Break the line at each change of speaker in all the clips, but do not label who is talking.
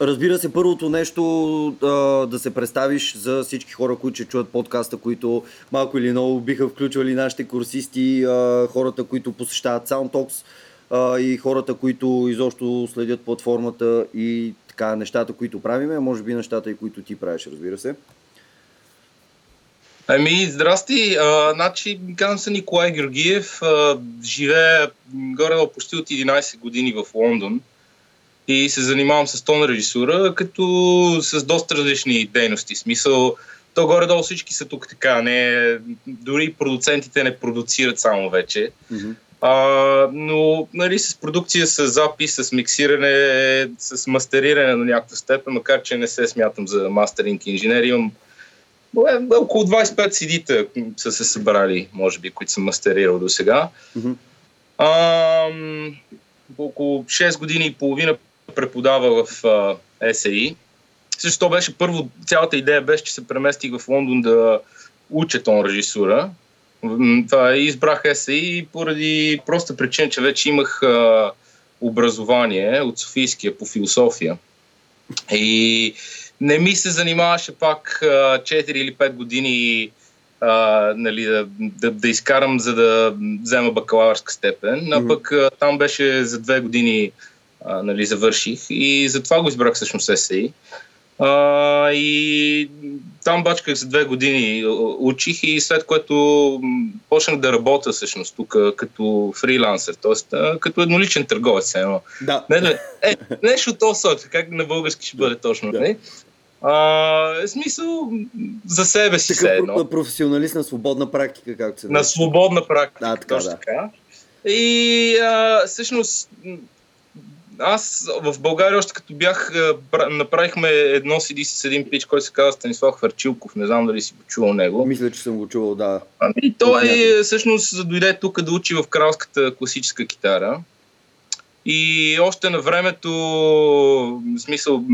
Разбира се, първото нещо а, да се представиш за всички хора, които ще чуят подкаста, които малко или много биха включвали нашите курсисти, а, хората, които посещават SoundTalks а, и хората, които изобщо следят платформата и така нещата, които правиме, може би нещата и които ти правиш, разбира се.
Ами, здрасти. А, значи, казвам се Николай Георгиев. А, живея горе почти от 11 години в Лондон и се занимавам с тон режисура, като с доста различни дейности. Смисъл, то горе-долу всички са тук така, не, дори продуцентите не продуцират само вече. Mm-hmm. А, но нали, с продукция, с запис, с миксиране, с мастериране на някаква степен, макар че не се смятам за мастеринг инженер, имам е, около 25 CD-та са се събрали, може би, които съм мастерирал до сега. Mm-hmm. А, около 6 години и половина преподава в САИ. Също беше първо, цялата идея беше, че се преместих в Лондон да уча тон режисура. Това избрах САИ поради проста причина, че вече имах а, образование от Софийския по философия. И не ми се занимаваше пак а, 4 или 5 години а, нали, да, да, да изкарам, за да взема бакалавърска степен. А пък а, там беше за две години а, нали, завърших и затова го избрах всъщност САИ. А, и там бачках за две години, учих и след което почнах да работя всъщност тук като фрилансер, т.е. като едноличен търговец. Едно.
Да.
Не, не, е, нещо то сорта, как на български ще бъде точно. Да. Не? А, е смисъл за себе си
Такъв едно. професионалист на свободна практика, както се
На свободна практика,
а, така,
точно да. така. И а, всъщност аз в България още като бях, направихме едно CD с един пич, който се казва Станислав Харчилков. Не знам дали си го чувал него.
Мисля, че съм го чувал, да.
Ами той е, всъщност дойде тук да учи в кралската класическа китара. И още на времето, в смисъл,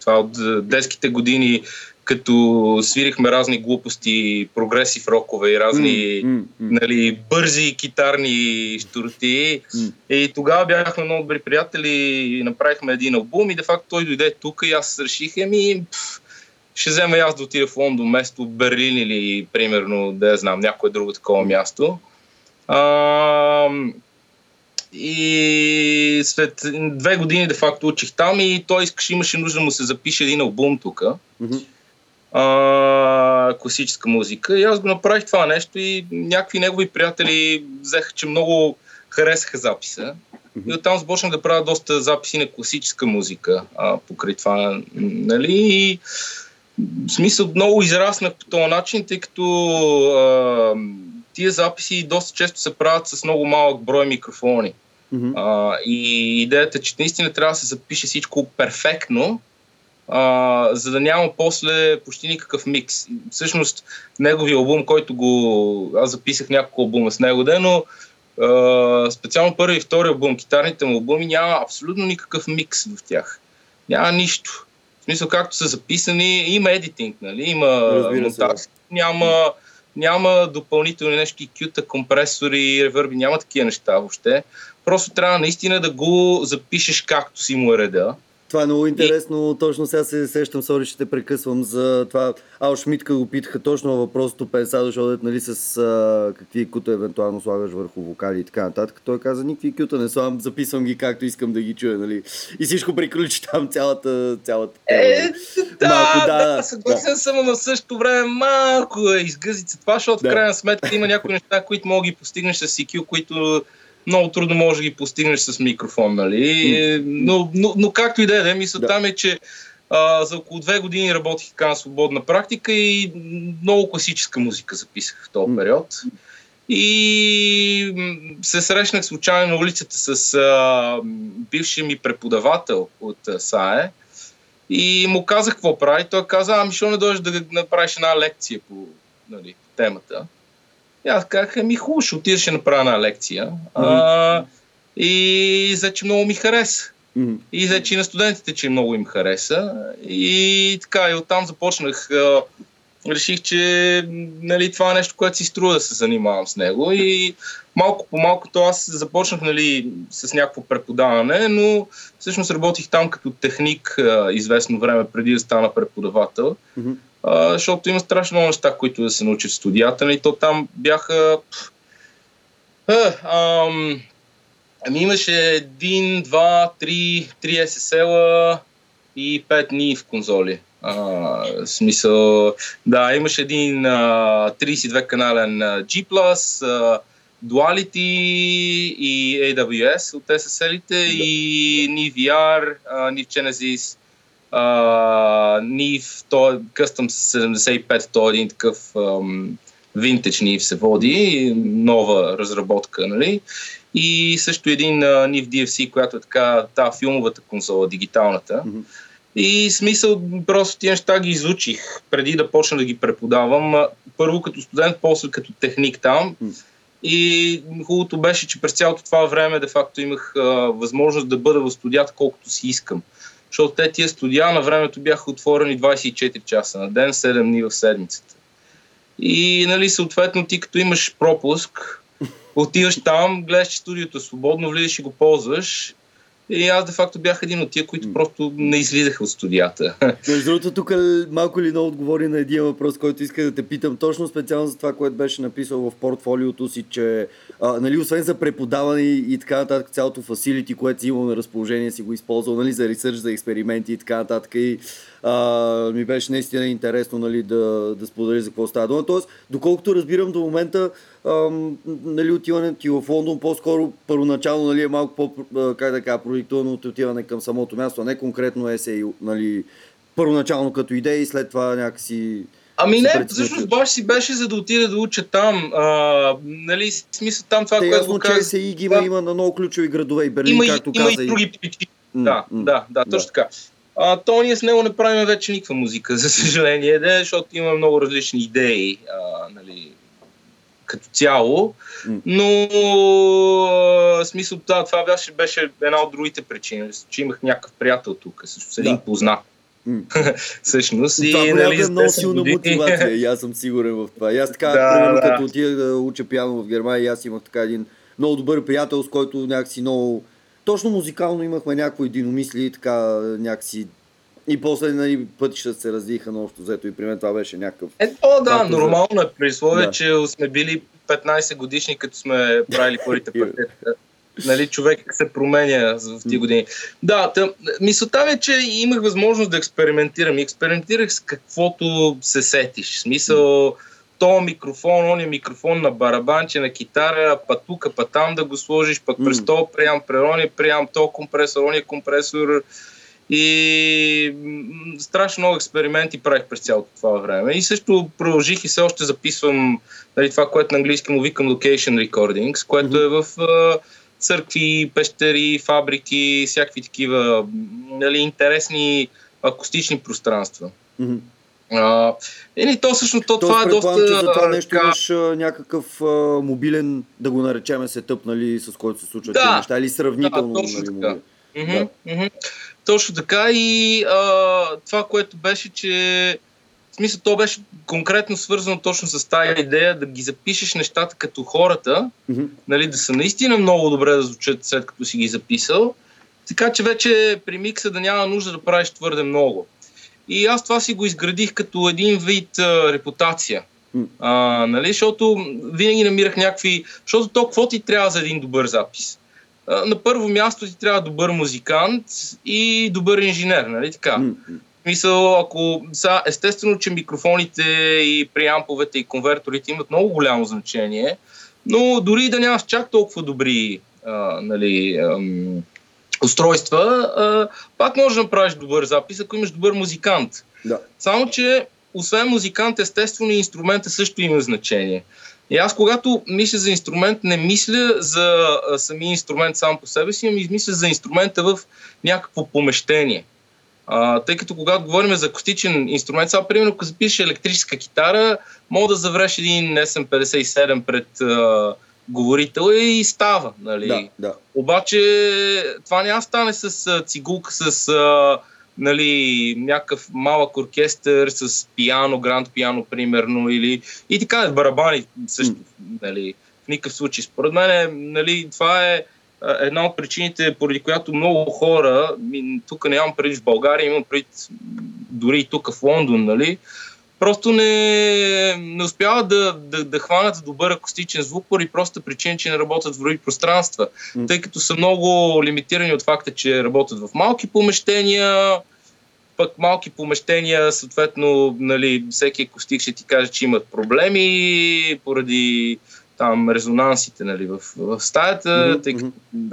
това от детските години като свирихме разни глупости, прогресив рокове и разни mm, mm, mm. Нали, бързи китарни штурти. Mm. И тогава бяхме много добри приятели и направихме един албум и де факто той дойде тук и аз реших, еми, ще взема аз да отида в Лондон, место Берлин или примерно, да я знам, някое друго такова място. А, и след две години де факто учих там и той искаше, имаше нужда да му се запише един албум тук. Mm-hmm а, класическа музика. И аз го направих това нещо и някакви негови приятели взеха, че много харесаха записа. И оттам започнах да правя доста записи на класическа музика а, покрай това. Нали? И в смисъл много израснах по този начин, тъй като а, тия записи доста често се правят с много малък брой микрофони. Mm-hmm. А, и идеята е, че наистина трябва да се запише всичко перфектно, а, за да няма после почти никакъв микс. Всъщност, неговия албум, който го... Аз записах няколко албума с него, де, но а, специално първи и втори албум, китарните му албуми, няма абсолютно никакъв микс в тях. Няма нищо. В смисъл, както са записани, има едитинг, нали? има монтаж, няма, няма допълнителни нещо, кюта, компресори, реверби, няма такива неща въобще. Просто трябва наистина да го запишеш както си му е реда.
Това е много интересно. И... Точно сега се сещам, сори, ще те прекъсвам за това. Ал Шмитка го питаха точно въпросото 50 дошъл, нали, с а, какви кута евентуално слагаш върху вокали и така нататък. Той каза, никакви кюта не слагам, записвам ги както искам да ги чуя, нали. И всичко приключи там цялата, цялата
Е, да, малко, да, да, съгласен да. съм, но в същото време малко е изгъзица това, защото да. в крайна сметка има някои неща, които мога ги постигнеш с EQ, които много трудно може да ги постигнеш с микрофон, нали? Mm. Но, но, но както и да е, мисля да. там е, че а, за около две години работих така на свободна практика и много класическа музика записах в този период. И се срещнах случайно на улицата с а, бившия ми преподавател от а, САЕ и му казах какво прави. Той каза, ами що не дойдеш да направиш една лекция по нали, темата. И аз казах, ми хубаво, ще отида, ще направя една лекция. Mm-hmm. А, и за че много ми хареса. Mm-hmm. И за че на студентите, че много им хареса. И така, и оттам започнах. А, реших, че нали, това е нещо, което си струва да се занимавам с него и малко по малко то аз започнах нали, с някакво преподаване, но всъщност работих там като техник а, известно време преди да стана преподавател, mm-hmm. А, защото има страшно много неща, които да се научат в студията. Нали, то там бяха... А, ам, ами имаше един, два, три, три SSL и пет дни в конзоли. Uh, смисъл, да, имаше един uh, 32 канален G+, uh, Duality и AWS от SSL-ите да. и NIV VR, uh, NIV Genesis, uh, NIV, то е Custom 75, то е един такъв vintage NIV се води, нова разработка, нали? И също един NIV DFC, която е така, та филмовата конзола, дигиталната. Mm-hmm и смисъл, просто тия неща ги изучих преди да почна да ги преподавам. Първо като студент, после като техник там. И хубавото беше, че през цялото това време де факто имах а, възможност да бъда в студията колкото си искам. Защото те тия студия на времето бяха отворени 24 часа на ден, 7 дни в седмицата. И нали, съответно ти като имаш пропуск, отиваш там, гледаш, че студиото е свободно, влизаш и го ползваш и аз де факто бях един от тия, които просто не излизаха от студията.
Между другото, тук малко ли много отговори на един въпрос, който иска да те питам, точно специално за това, което беше написал в портфолиото си, че а, нали, освен за преподаване и, и така нататък, цялото фасилити, което си имал на разположение, си го използвал нали, за ресърч, за експерименти и така нататък. И, а, ми беше наистина интересно нали, да, да сподели за какво става дума. Тоест, доколкото разбирам до момента, ам, нали, отиването ти в Лондон по-скоро първоначално нали, е малко по, как да кажа, продиктувано от отиване към самото място, а не конкретно есей, нали, първоначално като идея и след това някакси
Ами не, всъщност баш си беше за да отида да уча там. А, нали, смисъл там това,
Те, което ясно, го казах. Че и ги има, да. има на много ключови градове и Берлин,
има,
както
има
каза.
Има и други причини. Mm, да, mm, да, да, точно да. така. А, то ние с него не правим вече никаква музика, за съжаление, да, защото има много различни идеи, а, нали, като цяло, но а, смисъл, да, това беше, беше една от другите причини, че имах някакъв приятел тук, с един да. познат. Всъщност.
Това и, нали, е много силна години. мотивация и аз съм сигурен в това. И аз така, да, примерно, да. като отида да уча пиано в Германия, аз имах така един много добър приятел, с който някакси много точно музикално имахме някои единомисли, така някакси и после нали, пътищата се развиха на общо взето и при мен това беше някакъв...
Ето, да, нормално е при условие, да. че сме били 15 годишни, като сме правили първите пакета. нали, човек се променя в тези години. Да, тъм, мисълта ми е, че имах възможност да експериментирам. И експериментирах с каквото се сетиш. В смисъл, то микрофон, он е микрофон на барабанче, на китара, па тук, па там да го сложиш, пък през то приям, прерони приям, то компресор, он е компресор. И страшно много експерименти правих през цялото това време. И също продължих и все още записвам нали, това, което на английски му викам location recordings, което mm-hmm. е в църкви, пещери, фабрики, всякакви такива нали, интересни акустични пространства. Mm-hmm. А, и то всъщност то, това е доста...
Че за това нещо така... имаш някакъв а, мобилен, да го наречем сетъп, нали, с който се случват
да,
неща, или сравнително.
Да, точно нали, така. Mm-hmm, да. Mm-hmm. Точно така и а, това, което беше, че в смисъл, то беше конкретно свързано точно с тази идея да ги запишеш нещата като хората, mm-hmm. нали, да са наистина много добре да звучат след като си ги записал, така че вече при микса да няма нужда да правиш твърде много. И аз това си го изградих като един вид а, репутация. А, нали, защото винаги намирах някакви... Защото то какво ти трябва за един добър запис? А, на първо място ти трябва добър музикант и добър инженер, нали така? Мисъл, ако са, естествено, че микрофоните и преамповете и конверторите имат много голямо значение, но дори да нямаш чак толкова добри а, нали, ам, устройства, а, пак можеш да направиш добър запис, ако имаш добър музикант.
Да.
Само, че освен музикант, естествено и инструмента също има значение. И аз когато мисля за инструмент, не мисля за самия инструмент сам по себе си, ами мисля за инструмента в някакво помещение. А, тъй като когато говорим за акустичен инструмент, сега примерно ако запишеш електрическа китара, мога да завреш един SM57 пред а, говорител и става. Нали?
Да, да.
Обаче това няма стане с цигулка, с а, нали, някакъв малък оркестър с пиано, гранд пиано, примерно, или и така, барабани също, нали, в никакъв случай. Според мен, нали, това е една от причините, поради която много хора, тук нямам преди в България, имам преди дори и тук в Лондон, нали, просто не, не успяват да, да, да хванат добър акустичен звук поради проста причина, че не работят в други пространства. Mm. Тъй като са много лимитирани от факта, че работят в малки помещения, пък малки помещения, съответно, нали, всеки акустик ще ти каже, че имат проблеми поради там резонансите нали, в, в стаята, mm-hmm. тъй като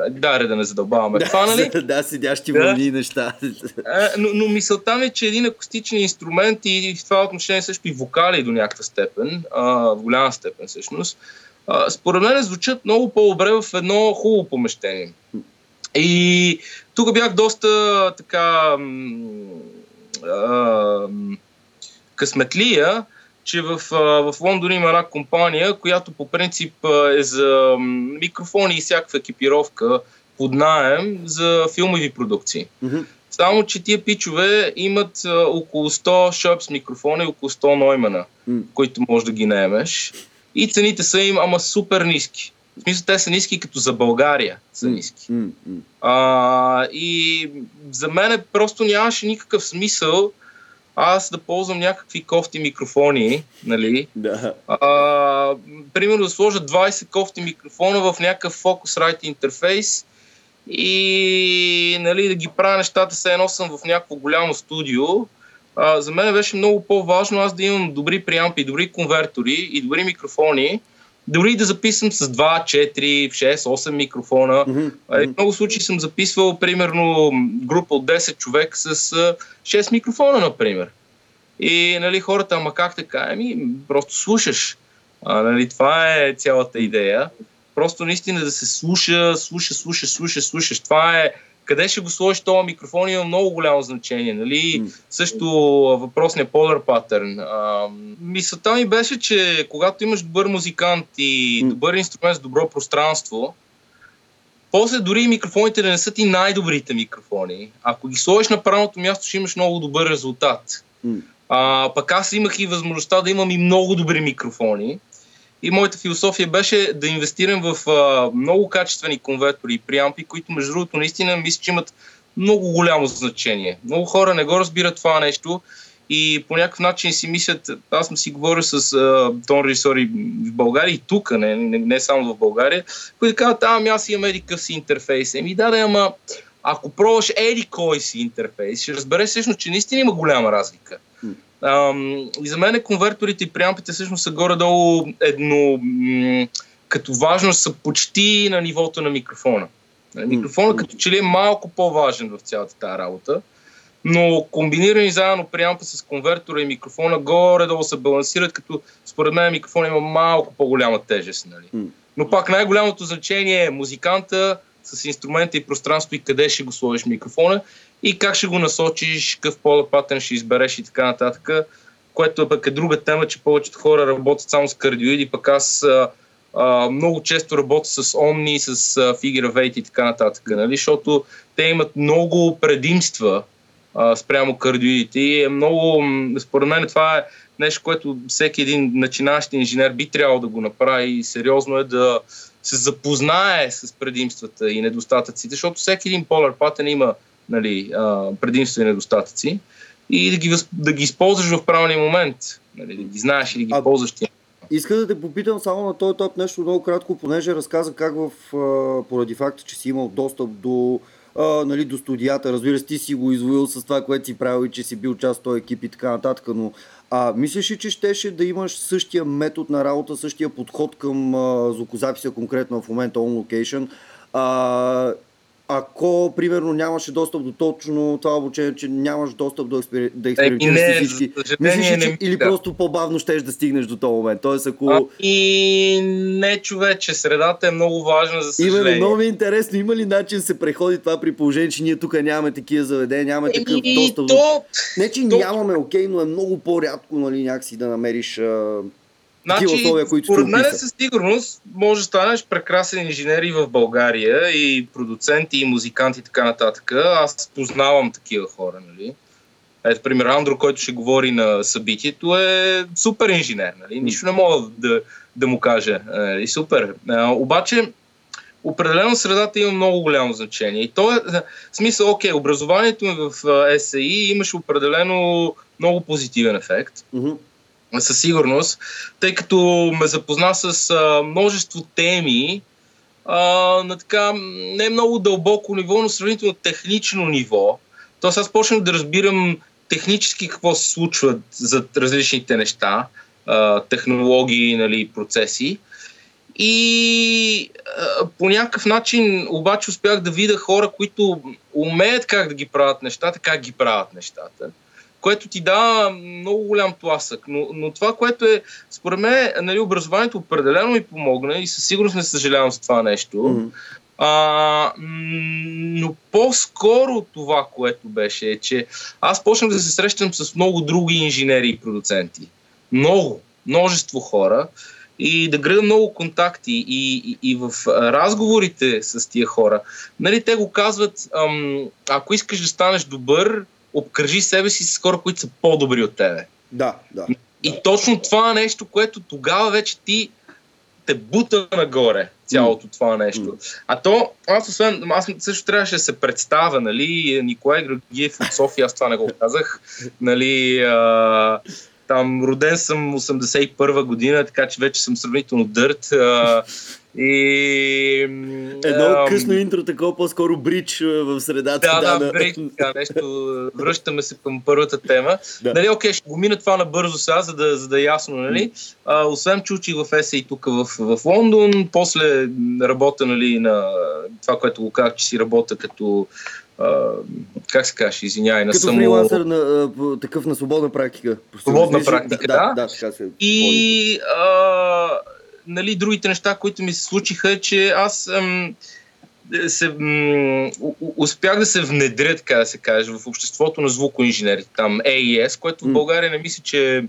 да, да не задълбаваме това, нали?
да, седящи да. вълни неща.
но, но мисълта ми е, че един акустичен инструмент и в това отношение също и вокали до някаква степен, а, в голяма степен всъщност, а, според мен звучат много по-добре в едно хубаво помещение. И тук бях доста така а, късметлия, че в, в Лондон има една компания, която по принцип е за микрофони и всякаква екипировка под найем за филмови продукции. Mm-hmm. Само, че тия пичове имат а, около 100 шопс микрофона и около 100 Ноймана, mm. които можеш да ги наемеш. И цените са им, ама супер ниски. В смисъл, те са ниски като за България са ниски. Mm. Mm. А, и за мен просто нямаше никакъв смисъл аз да ползвам някакви кофти микрофони, нали?
Да.
А, примерно да сложа 20 кофти микрофона в някакъв Focusrite интерфейс и нали, да ги правя нещата, все едно съм в някакво голямо студио. А, за мен беше много по-важно аз да имам добри преампи, добри конвертори и добри микрофони, дори да записвам с 2, 4, 6, 8 микрофона. Mm-hmm. В много случаи съм записвал, примерно, група от 10 човек с 6 микрофона, например. И нали, хората, ама как така? Ами, просто слушаш. А, нали, това е цялата идея. Просто наистина да се слуша, слуша, слуша, слуша, слушаш. Това е къде ще го сложиш този микрофон има много голямо значение. Нали? Mm. Също въпросният polar pattern. А, мисълта ми беше, че когато имаш добър музикант и mm. добър инструмент с добро пространство, после дори микрофоните да не са ти най-добрите микрофони. Ако ги сложиш на правилното място, ще имаш много добър резултат. Mm. А, пък аз имах и възможността да имам и много добри микрофони. И моята философия беше да инвестирам в а, много качествени конвертори и приампи, които между другото наистина мисля, че имат много голямо значение. Много хора не го разбират това нещо и по някакъв начин си мислят, аз съм си говорил с а, тон режисори в България и тук, не, не, не само в България, които казват, ами аз имам еди си интерфейс. Еми да, да, ама ако пробваш еди кой си интерфейс, ще разбереш всъщност, че наистина има голяма разлика. Ам, и за мен конверторите и преампите всъщност са горе-долу едно, м- като важност са почти на нивото на микрофона. Нали, микрофона като че ли е малко по-важен в цялата тази работа, но комбинирани заедно преампа с конвертора и микрофона горе-долу се балансират, като според мен микрофона има малко по-голяма тежест. Нали. Но пак най-голямото значение е музиканта с инструмента и пространство и къде ще го сложиш микрофона и как ще го насочиш, какъв пола патен ще избереш и така нататък, което пък е друга тема, че повечето хора работят само с кардиоиди, пък аз а, а, много често работя с Omni, с Figure of и така нататък, нали? защото те имат много предимства а, спрямо кардиоидите. И е много, според мен това е нещо, което всеки един начинащ инженер би трябвало да го направи. И сериозно е да се запознае с предимствата и недостатъците, защото всеки един Polar Pattern има нали, предимства и недостатъци и да ги, да ги използваш в правилния момент, нали, да ги знаеш и да ги а, ползваш ти.
Иска да те попитам само на този етап нещо много кратко, понеже разказа как в, поради факта, че си имал достъп до, а, нали, до студията, разбира се, ти си го извоил с това, което си правил и че си бил част от този екип и така нататък, но а, мислиш ли, че щеше да имаш същия метод на работа, същия подход към а, звукозаписа, конкретно в момента On Location, а, ако, примерно, нямаше достъп до точно това обучение, че нямаш достъп до експери... да експериментираш с всички, мислиш, че, или да. просто по-бавно щеш да стигнеш до този момент? Тоест, ако... А,
и не, човече, средата е много важна за съжаление.
Именно, много ми е интересно, има ли начин се преходи това при положение, че ние тук нямаме такива заведения, нямаме такъв и достъп то... до... Не, че то... нямаме, окей, но е много по-рядко, нали, някакси да намериш... А
Значи,
условия, които
според мен със сигурност може да станеш прекрасен инженер и в България, и продуценти, и музиканти и така нататък. Аз познавам такива хора, нали? Ето, пример, Андро, който ще говори на събитието, е супер инженер, нали? Нищо не мога да, да му кажа. Нали? Супер. А, обаче, определено средата има много голямо значение. И то е, в смисъл, окей, образованието ми в а, САИ имаше определено много позитивен ефект
Мгм.
Със сигурност, тъй като ме запозна с а, множество теми а, на така не много дълбоко ниво, но сравнително технично ниво. Тоест аз почнах да разбирам технически какво се случва за различните неща, а, технологии, нали, процеси. И а, по някакъв начин обаче успях да видя хора, които умеят как да ги правят нещата, как ги правят нещата което ти дава много голям тласък. Но, но това, което е, според мен, нали, образованието определено ми помогна и със сигурност не съжалявам за това нещо.
Мгм.
А, но по-скоро това, което беше, е, че аз почнах да се срещам с много други инженери и продуценти. Много, множество хора и да града много контакти и, и, и в разговорите с тия хора, нали, те го казват, ам, ако искаш да станеш добър, обкръжи себе си с хора, които са по-добри от тебе.
Да, да.
И точно това нещо, което тогава вече ти те бута нагоре цялото това нещо. А то, аз освен, аз също трябваше да се представя, нали, Николай Георгиев от София, аз това не го казах, нали, а, там роден съм 81 година, така че вече съм сравнително дърт. А, и...
Едно
ам,
късно интро, такова по-скоро брич в средата.
да, да,
на-
брейк, така, нещо, връщаме се към първата тема.
Да.
Нали, окей, ще го мина това набързо сега, за да, за да е ясно, нали. А, освен, че учих в ЕСЕ и тук в, в Лондон, после работя, нали, на това, което го казах, че си работя като а, как се каже, извинявай, на
Като
само...
фрилансър на, а, такъв на свободна практика.
Свободна практика,
да.
да.
Да, така се.
И а, нали, другите неща, които ми се случиха, е, че аз ам, се, м, успях да се внедря, така да се каже, в обществото на звукоинженерите, там AES, което в. България не мисля, че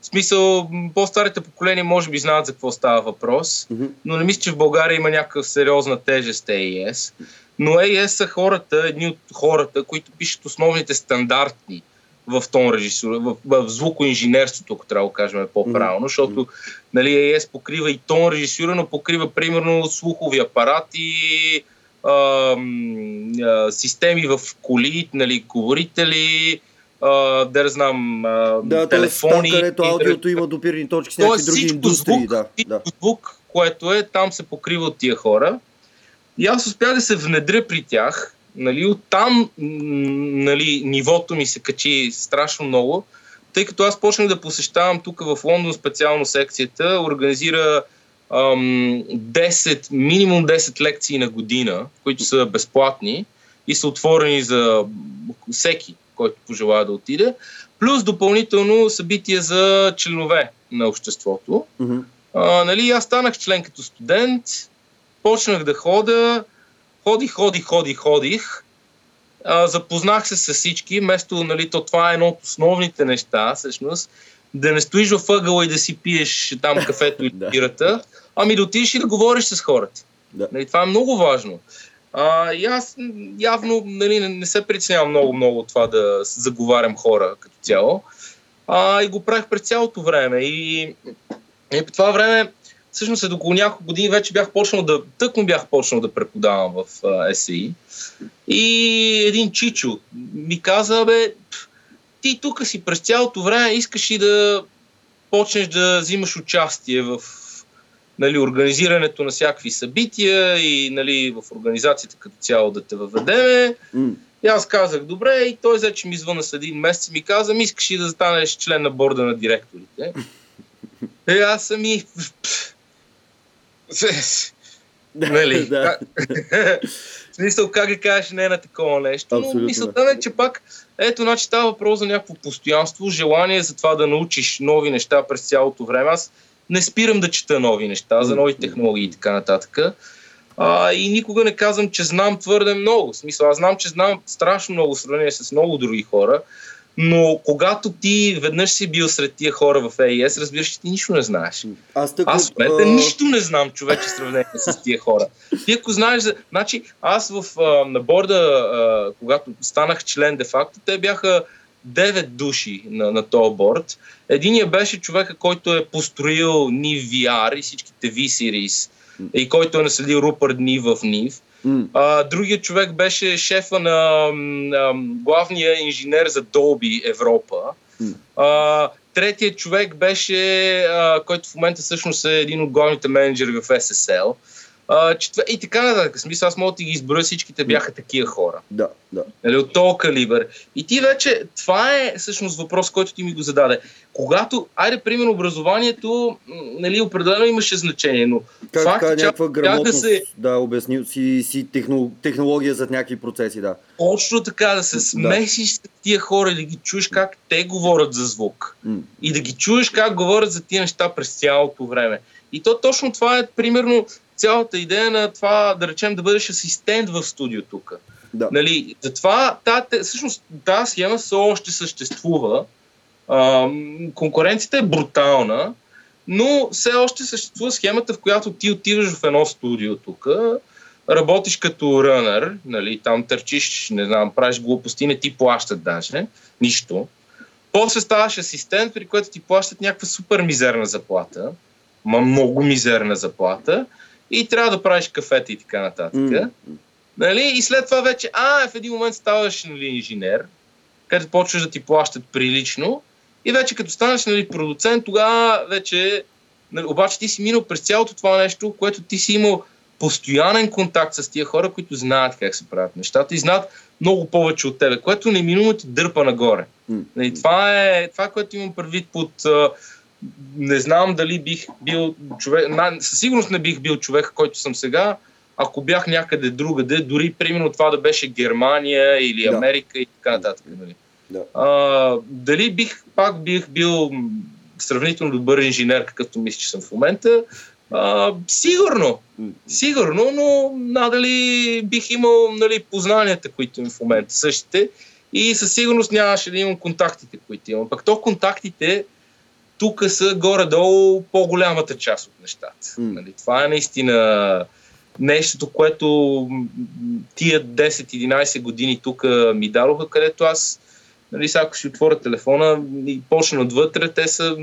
в смисъл, по-старите поколения може би знаят за какво става въпрос, но не мисля, че в България има някаква сериозна тежест AES. Но AES са хората, едни от хората, които пишат основните стандарти в тон режисура, в, в звукоинженерството, ако трябва да кажем по-правилно, защото нали, AES покрива и тон режисура, но покрива примерно слухови апарати, а, а, системи в коли, нали, говорители, а, да знам, а,
Да,
телефони.
където
интернет-
аудиото има допирни точки с някакви други индустрии.
звук,
да, да.
звук, което е, там се покрива от тия хора. И аз успях да се внедря при тях. Нали, оттам нали, нивото ми се качи страшно много, тъй като аз почнах да посещавам тук в Лондон специално секцията, организира ам, 10, минимум 10 лекции на година, които са безплатни и са отворени за всеки, който пожелая да отиде, плюс допълнително събитие за членове на обществото.
Мгм.
А, нали, аз станах член като студент, почнах да хода, ходих, ходих, ходих, ходих, а, запознах се с всички, вместо, нали, то това е едно от основните неща, всъщност, да не стоиш в ъгъла и да си пиеш там кафето и
Да.
бирата, ами да отидеш и да говориш с хората.
Да.
Нали, това е много важно. А, и аз явно нали, не, не се притеснявам много-много от това да заговарям хора като цяло. А, и го правих през цялото време. И, и по това време, всъщност след около няколко години вече бях почнал да, тъкмо бях почнал да преподавам в а, СИ. И един чичо ми каза, бе, ти тук си през цялото време искаш и да почнеш да взимаш участие в нали, организирането на всякакви събития и нали, в организацията като цяло да те въведеме.
М.
И аз казах, добре, и той взе, че ми звъна след един месец и ми каза, искаш ли да станеш член на борда на директорите? И аз съм и... нали?
да.
В смисъл, как да кажеш не на такова нещо,
Абсолютно,
но мисълта ми е, че пак, ето, значи става въпрос за някакво постоянство, желание за това да научиш нови неща през цялото време. Аз не спирам да чета нови неща за нови технологии и така нататък. А, и никога не казвам, че знам твърде много. В смисъл, аз знам, че знам страшно много в сравнение с много други хора, Но когато ти веднъж си бил сред тия хора в AES, разбираш, че ти нищо не знаеш.
Аз, тък,
аз в момента а... нищо не знам, човече, в сравнение с тия хора. Ти ако знаеш, за... значи аз в, а, на борда, а, когато станах член де-факто, те бяха 9 души на, на този борд. Единият беше човека, който е построил NIV VR и всичките V-Series и който е наследил Рупърт Нив в Нив. Mm. А, другият човек беше шефа на, на главния инженер за Dolby Европа. Mm. А, третият човек беше, а, който в момента всъщност е един от главните менеджери в SSL. А, четвър... И така нататък. Смисъл, аз мога да ги изброя, всичките бяха такива хора.
Да, да.
Нали, от този калибър. И ти вече, това е всъщност въпрос, който ти ми го зададе. Когато, айде, примерно, образованието, нали, определено имаше значение, но
как, факт, така, някаква грамотност, се... да, обяснил си, си техно, технология за някакви процеси, да.
Точно така, да се смесиш с тия хора и да ги чуеш как те говорят за звук. Mm. И да ги чуеш как говорят за тия неща през цялото време. И то точно това е, примерно, цялата идея на това, да речем, да бъдеш асистент в студио тук. Да. Нали, затова всъщност тази схема все още съществува. А, конкуренцията е брутална, но все още съществува схемата, в която ти отиваш в едно студио тук, работиш като рънър, нали, там търчиш, не знам, правиш глупости, не ти плащат даже, нищо. После ставаш асистент, при което ти плащат някаква супер мизерна заплата, ма много мизерна заплата и трябва да правиш кафета и така нататък. Mm. Нали? И след това вече, а, в един момент ставаш нали, инженер, където почваш да ти плащат прилично и вече като станеш нали, продуцент, тогава вече, нали, обаче ти си минал през цялото това нещо, което ти си имал постоянен контакт с тия хора, които знаят как се правят нещата и знаят много повече от тебе, което неминуемо ти дърпа нагоре. Mm. Нали, това е това, което имам предвид под не знам дали бих бил човек, със сигурност не бих бил човек, който съм сега, ако бях някъде другаде, дори примерно това да беше Германия или Америка да. и така нататък. Нали? Да. А, дали бих, пак бих бил сравнително добър инженер, какъвто мисля, че съм в момента, а, сигурно, сигурно, но надали бих имал нали, познанията, които имам в момента същите и със сигурност нямаше да имам контактите, които имам. Пък то контактите, тук са горе-долу по-голямата част от нещата. Mm. Нали, това е наистина нещото, което тия 10-11 години тук ми дадоха, където аз, нали, сега ако си отворя телефона и почна отвътре, те са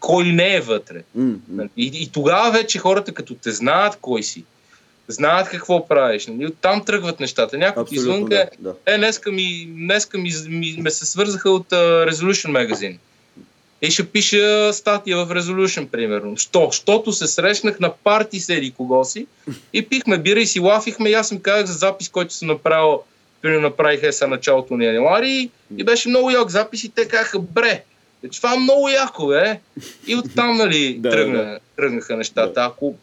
кой не е вътре. Mm. Нали, и, и тогава вече хората, като те знаят кой си, знаят какво правиш. Нали? Оттам тръгват нещата. Някой ти звънка, да, да. е, днеска, ми, днеска ми, ми, ме се свързаха от uh, Resolution Magazine и ще пиша статия в Resolution, примерно. Що? Щото се срещнах на парти с еди кого си и пихме бира и си лафихме и аз им казах за запис, който съм направил, примерно направих е началото на януари и беше много як запис и те казаха, бре, е, това е много яко, бе. И оттам, нали, да, тръгна, да. тръгнаха нещата. Ако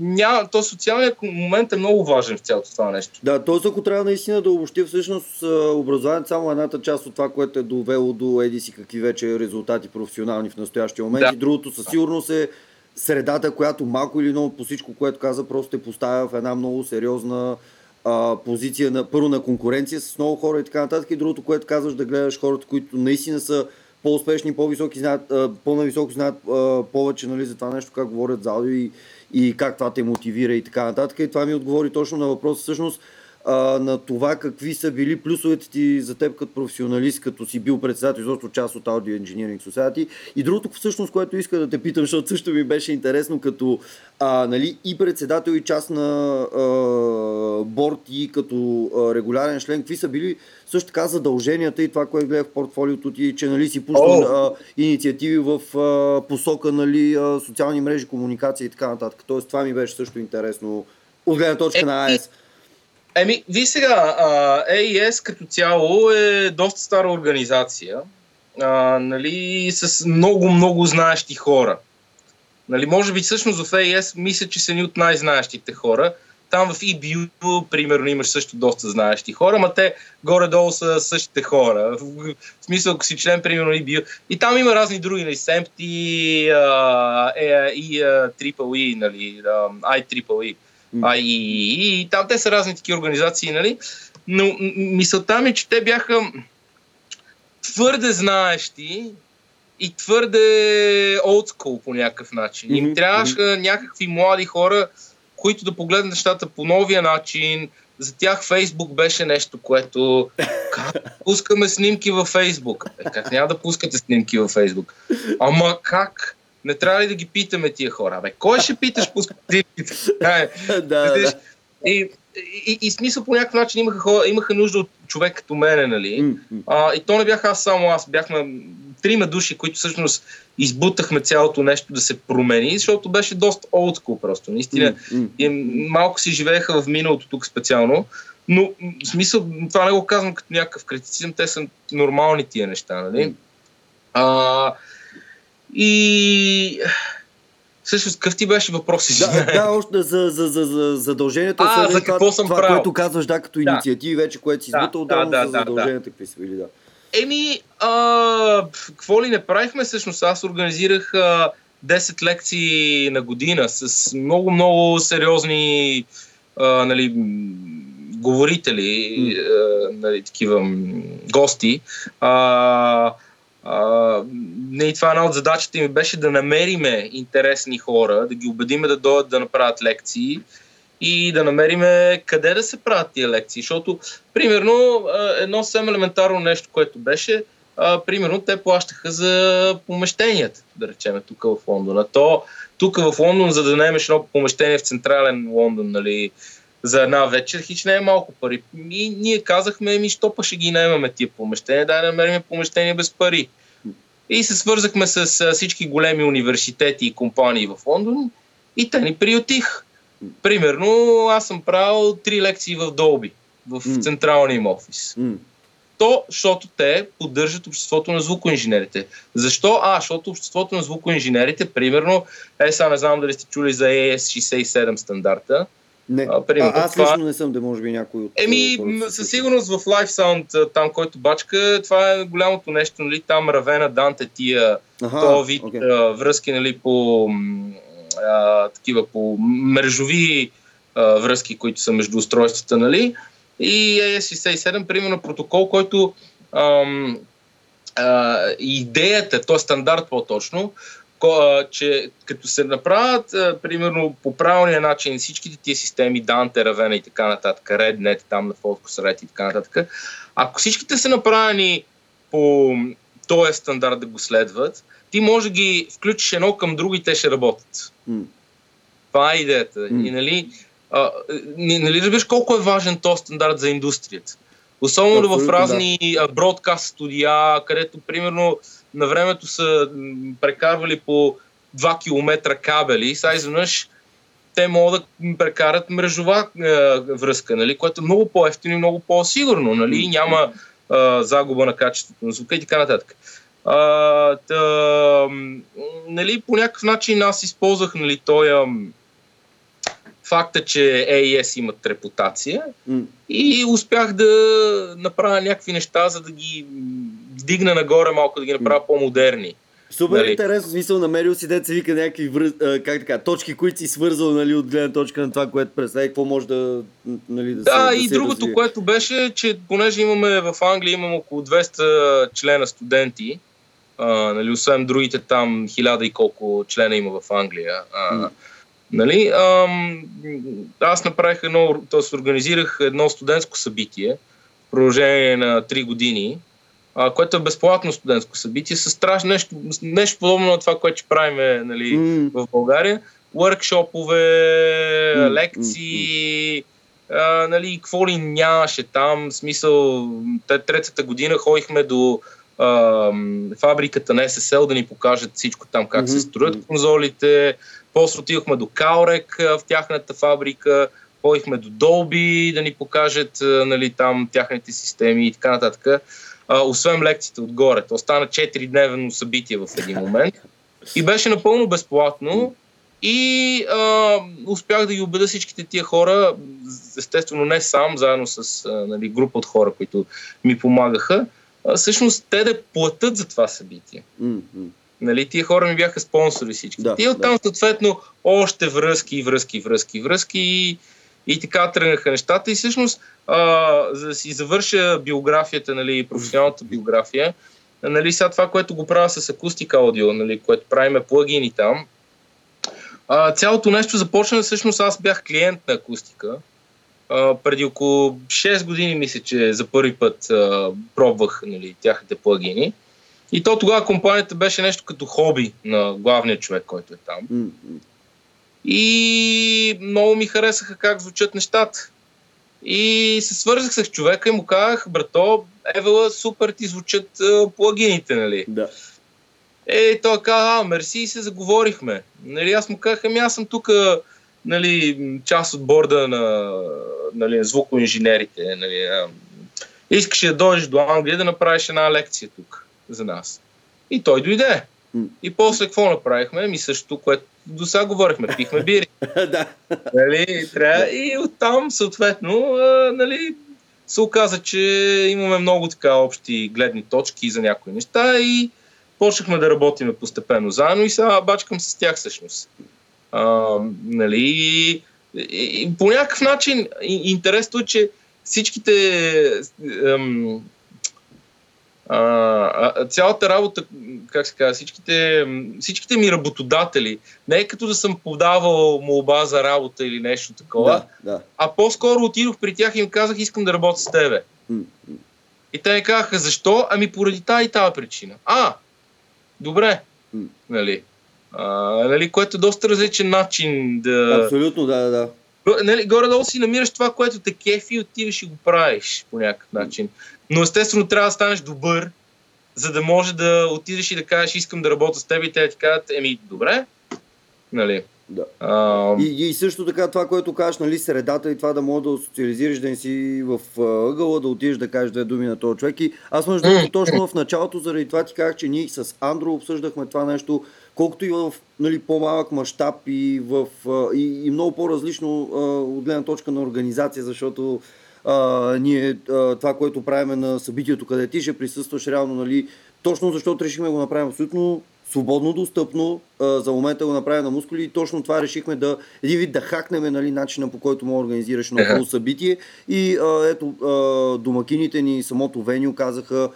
няма, то социалният момент е много важен в цялото това нещо.
Да, т.е. ако трябва наистина да обобщи всъщност образованието само едната част от това, което е довело до еди си какви вече резултати професионални в настоящия момент да. и другото със сигурност е средата, която малко или много по всичко, което каза, просто те поставя в една много сериозна а, позиция на, първо на конкуренция с много хора и така нататък и другото, което казваш да гледаш хората, които наистина са по-успешни, по-високи знаят, по-нависоко знаят повече нали, за това нещо, как говорят за аудио и, и как това те мотивира и така нататък. И това ми отговори точно на въпроса всъщност а, на това какви са били плюсовете ти за теб като професионалист, като си бил председател, изобщо част от Audio Engineering Society. И другото всъщност, което иска да те питам, защото също ми беше интересно като а, нали, и председател и част на а, борт и като а, регулярен член, какви са били също така задълженията и това, което гледах в портфолиото ти, че нали, си пускал oh. инициативи в а, посока нали, а, социални мрежи, комуникация и така нататък. Тоест това ми беше също интересно от гледна точка е, на АЕС.
Еми, ви сега, AES като цяло е доста стара организация, а, нали, с много-много знаещи хора. Нали, може би всъщност в AES мисля, че са ни от най-знаещите хора. Там в EBU, примерно, имаш също доста знаещи хора, ма те горе-долу са същите хора. В смисъл, ако си член, примерно, EBU. И там има разни други, нали, SEMPT и EEE, нали, IEEE. А, и, и, и там те са разни такива организации, нали? Но мисълта ми, е, че те бяха твърде знаещи и твърде олдскул по някакъв начин. Им трябваха някакви млади хора, които да погледнат нещата по новия начин. За тях Фейсбук беше нещо, което... Как пускаме снимки във Фейсбук? Е, как няма да пускате снимки във Фейсбук? Ама как? Не трябва ли да ги питаме тия хора? Бе, кой ще питаш пускате снимките? Е,
да, да.
И, и, и, смисъл по някакъв начин имаха, хора, имаха нужда от човек като мене, нали? А, и то не бях аз само аз, бяхме трима души, които всъщност избутахме цялото нещо да се промени, защото беше доста олдскул просто. Наистина, и малко си живееха в миналото тук специално, но в смисъл, това не го казвам като някакъв критицизъм, те са нормални тия неща, нали? А, и всъщност какъв ти беше въпрос?
Да, да, още за, за, за, за задълженията.
А, за
с това-
какво съм
това,
правил.
което казваш, да, като
Да.
инициативи вече, което си
Да,
избутал,
да, да,
за
да,
задълженията, какви са били, да.
Еми, а, какво ли не правихме всъщност? Аз организирах а, 10 лекции на година с много-много сериозни а, нали, говорители, а, нали, такива гости. А, а, и това една от задачите ми беше да намериме интересни хора, да ги убедиме да дойдат да направят лекции и да намериме къде да се правят тия лекции. Защото, примерно, едно съвсем елементарно нещо, което беше, а, примерно, те плащаха за помещенията, да речем, тук в Лондон. А то, тук в Лондон, за да наемеш едно помещение в централен Лондон, нали, за една вечер, хич не е малко пари. И ние казахме, ми, що па ще ги наемаме тия помещения, дай да намерим помещение без пари. И се свързахме с всички големи университети и компании в Лондон и те ни приютих. Примерно, аз съм правил три лекции в Долби, в
М.
централния им офис.
М,
То, защото те поддържат обществото на звукоинженерите. Защо? А, защото обществото на звукоинженерите, примерно, е, сега не знам дали сте чули за AS67 стандарта.
Не.
А, примерно,
а, аз
това-
лично не съм, да може би някой от...
Еми,
е,
със сигурност в Live Sound, там, който бачка, това е голямото нещо, нали, там Равена, Данте, тия
Аха,
то вид
окей.
а, връзки, нали, по а, такива, по мрежови а, връзки, които са между устройствата, нали, и AS67, примерно протокол, който ам, а, идеята, т.е. стандарт по-точно, че като се направят, а, примерно, по правилния начин всичките тия системи, Dante, Raven и така нататък, RedNet, там на Focusrite и така нататък, ако всичките са направени по този стандарт да го следват, ти може да ги включиш едно към друго и те ще работят. Това е идеята.
М.
И нали, а, нали разбираш колко е важен този стандарт за индустрията? Особено в
Абсолютно,
разни да. бродкаст студия, където примерно на времето са прекарвали по 2 км кабели, сега изведнъж те могат да прекарат мрежова е, връзка, нали, което е много по-ефтино и много по-сигурно. Нали, няма а, загуба на качеството на звука и така нататък. А, м, нали, по някакъв начин аз използвах нали, този факта, че AES имат репутация
м.
и успях да направя някакви неща, за да ги вдигна нагоре малко, да ги направя по-модерни.
Супер
Нали?
интересно, смисъл, намерил си деца вика някакви връз, а, как така, точки, които си свързал нали, от гледна точка на това, което представи, какво може да, нали, да,
Да,
се,
и
се
другото,
развие.
което беше, че понеже имаме в Англия имаме около 200 члена студенти, а, нали, освен другите там хиляда и колко члена има в Англия. А, нали, ам, аз направих едно, т.е. организирах едно студентско събитие в продължение на 3 години, а, което е безплатно студентско събитие, с страшно нещо, нещо подобно на това, което ще правим нали,
М,
в България. Workshoпове,
М,
лекции, а, нали, какво ли нямаше там. Смисъл, те, третата година ходихме до а, фабриката на SSL да ни покажат всичко там, как
Мгм,
се строят конзолите. После отидохме до Каурек в тяхната фабрика. Ходихме до Dolby да ни покажат нали, там тяхните системи и така нататък. А, освен лекциите отгоре. То стана 4-дневно събитие в един момент. И беше напълно безплатно. И а, успях да ги убеда всичките тия хора, естествено не сам, заедно с а, нали, група от хора, които ми помагаха, а, всъщност те да платят за това събитие.
м.
Нали, тия хора ми бяха спонсори всички.
Да,
и оттам
да.
съответно още връзки, връзки, връзки, връзки. И, И така тръгнаха нещата. И всъщност, а, за да си завърша биографията, нали, професионалната биография, нали, сега това, което го правя с акустика аудио, нали, което правиме плагини там, а, цялото нещо започна, всъщност аз бях клиент на акустика. А, преди около 6 години мисля, че за първи път а, пробвах нали, тяхните плагини. И то тогава компанията беше нещо като хоби на главния човек, който е там. И много ми харесаха как звучат нещата. И се свързах с човека и му казах, брато, Евела, супер ти звучат а, плагините, нали?
Да.
Е, той каза, а, мерси и се заговорихме. Нали, аз му казах, ами аз съм тук нали, част от борда на нали, звукоинженерите. Нали, а, искаше да дойдеш до Англия да направиш една лекция тук за нас. И той дойде. И после какво направихме? Ми също, което до сега говорихме, пихме бири.
да.
Нали, трябва, и оттам, съответно, а, нали, се оказа, че имаме много така общи гледни точки за някои неща и почнахме да работим постепенно заедно и сега бачкам с тях всъщност. А, нали, и, и, по някакъв начин интересно е, че всичките ам, а, цялата работа, как се казва, всичките, всичките ми работодатели, не е като да съм подавал молба за работа или нещо такова,
да, да.
а по-скоро отидох при тях и им казах, искам да работя с тебе.
Mm-hmm.
И те ми казаха, защо? Ами поради тази и тази причина. А, добре. Нали? А, нали, което е доста различен начин да...
Абсолютно, да, да.
Нали, горе-долу си намираш това, което те кефи и отиваш и го правиш по някакъв начин. Но естествено трябва да станеш добър, за да може да отидеш и да кажеш, искам да работя с теб и те ти кажат, еми, добре, нали?
Да. А... И, и също така това, което кажеш, нали, средата и това да можеш да социализираш, да не си в ъгъла, да отидеш да кажеш две думи на този човек. И аз между другото точно в началото, заради това ти казах, че ние с Андро обсъждахме това нещо, колкото и в нали, по-малък мащаб и, в, и, и много по-различно от гледна точка на организация, защото а, ние а, това, което правим на събитието, къде ти ще присъстваш реално, нали, точно защото решихме го направим абсолютно свободно достъпно, а, за момента го направим на мускули и точно това решихме да един вид да хакнем нали, начина по който му организираш на събитие. И а, ето а, домакините ни, самото веню казаха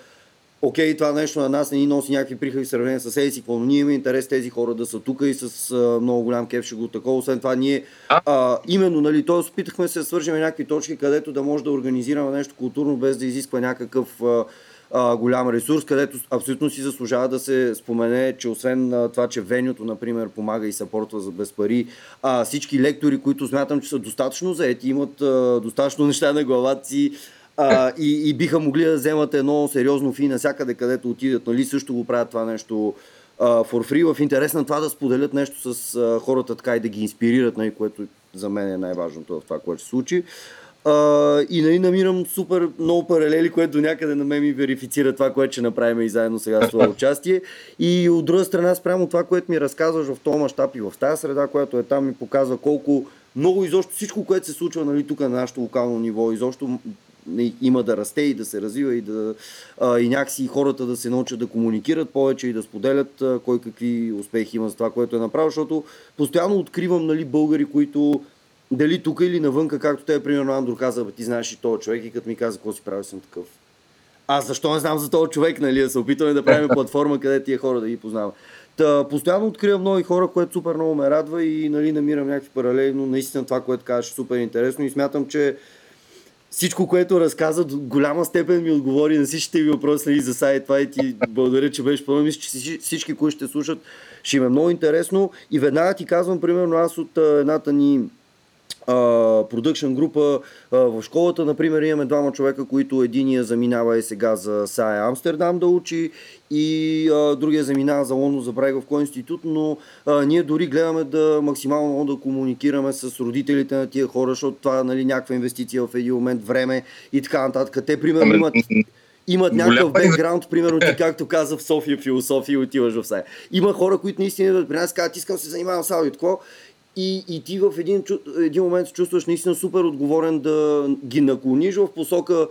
окей, това нещо на нас не ни носи някакви прихави в сравнение с Еси, но ние имаме интерес тези хора да са тук и с а, много голям кеф ще го такова. Освен това, ние а, именно, нали, т.е. опитахме се да свържем някакви точки, където да може да организираме нещо културно, без да изисква някакъв а, а, голям ресурс, където абсолютно си заслужава да се спомене, че освен а, това, че Венюто, например, помага и съпортва за без пари, а, всички лектори, които смятам, че са достатъчно заети, имат а, достатъчно неща на главата си, а, и, и биха могли да вземат едно сериозно фи навсякъде, където отидат, нали, също го правят това нещо for free, в интерес на това да споделят нещо с uh, хората така и да ги инспирират, нали, което за мен е най-важното в това, което се случи. Uh, и нали, намирам супер много паралели, което до някъде на мен ми верифицира това, което ще направим и заедно сега с това участие. И от друга страна, спрямо това, което ми разказваш в този мащаб и в тази среда, която е там, ми показва колко много изобщо всичко, което се случва нали, тук на нашето локално ниво, изобщо има да расте и да се развива и, да, а, и някакси хората да се научат да комуникират повече и да споделят а, кой какви успехи има за това, което е направил, защото постоянно откривам нали, българи, които дали тук или навънка, както те, примерно Андро каза, ти знаеш и този човек и като ми каза, какво си прави, съм такъв. Аз защо не знам за този човек, нали, да се опитваме да правим платформа, къде тия хора да ги познавам. Та, постоянно откривам нови хора, което супер много ме радва и нали, намирам някакви паралели, но наистина това, което казваш е супер интересно и смятам, че всичко, което разказа, до голяма степен ми отговори на всичките ви въпроси нали, за сайт това и ти благодаря, че беше пълно. Мисля, че всички, които ще слушат, ще им е много интересно. И веднага ти казвам, примерно, аз от едната ни продъкшн група. в школата, например, имаме двама човека, които единия заминава и сега за САЕ Амстердам да учи и а, другия заминава за Лондон, за в кой институт, но а, ние дори гледаме да максимално да комуникираме с родителите на тия хора, защото това е нали, някаква инвестиция в един момент, време и така нататък. Те, примерно, имат имат някакъв бекграунд, примерно ти както каза в София философия и отиваш в САЕ. Има хора, които наистина при нас казват, искам се занимавам с аудио, и, и ти в един, един момент се чувстваш наистина супер отговорен да ги наклониш в посока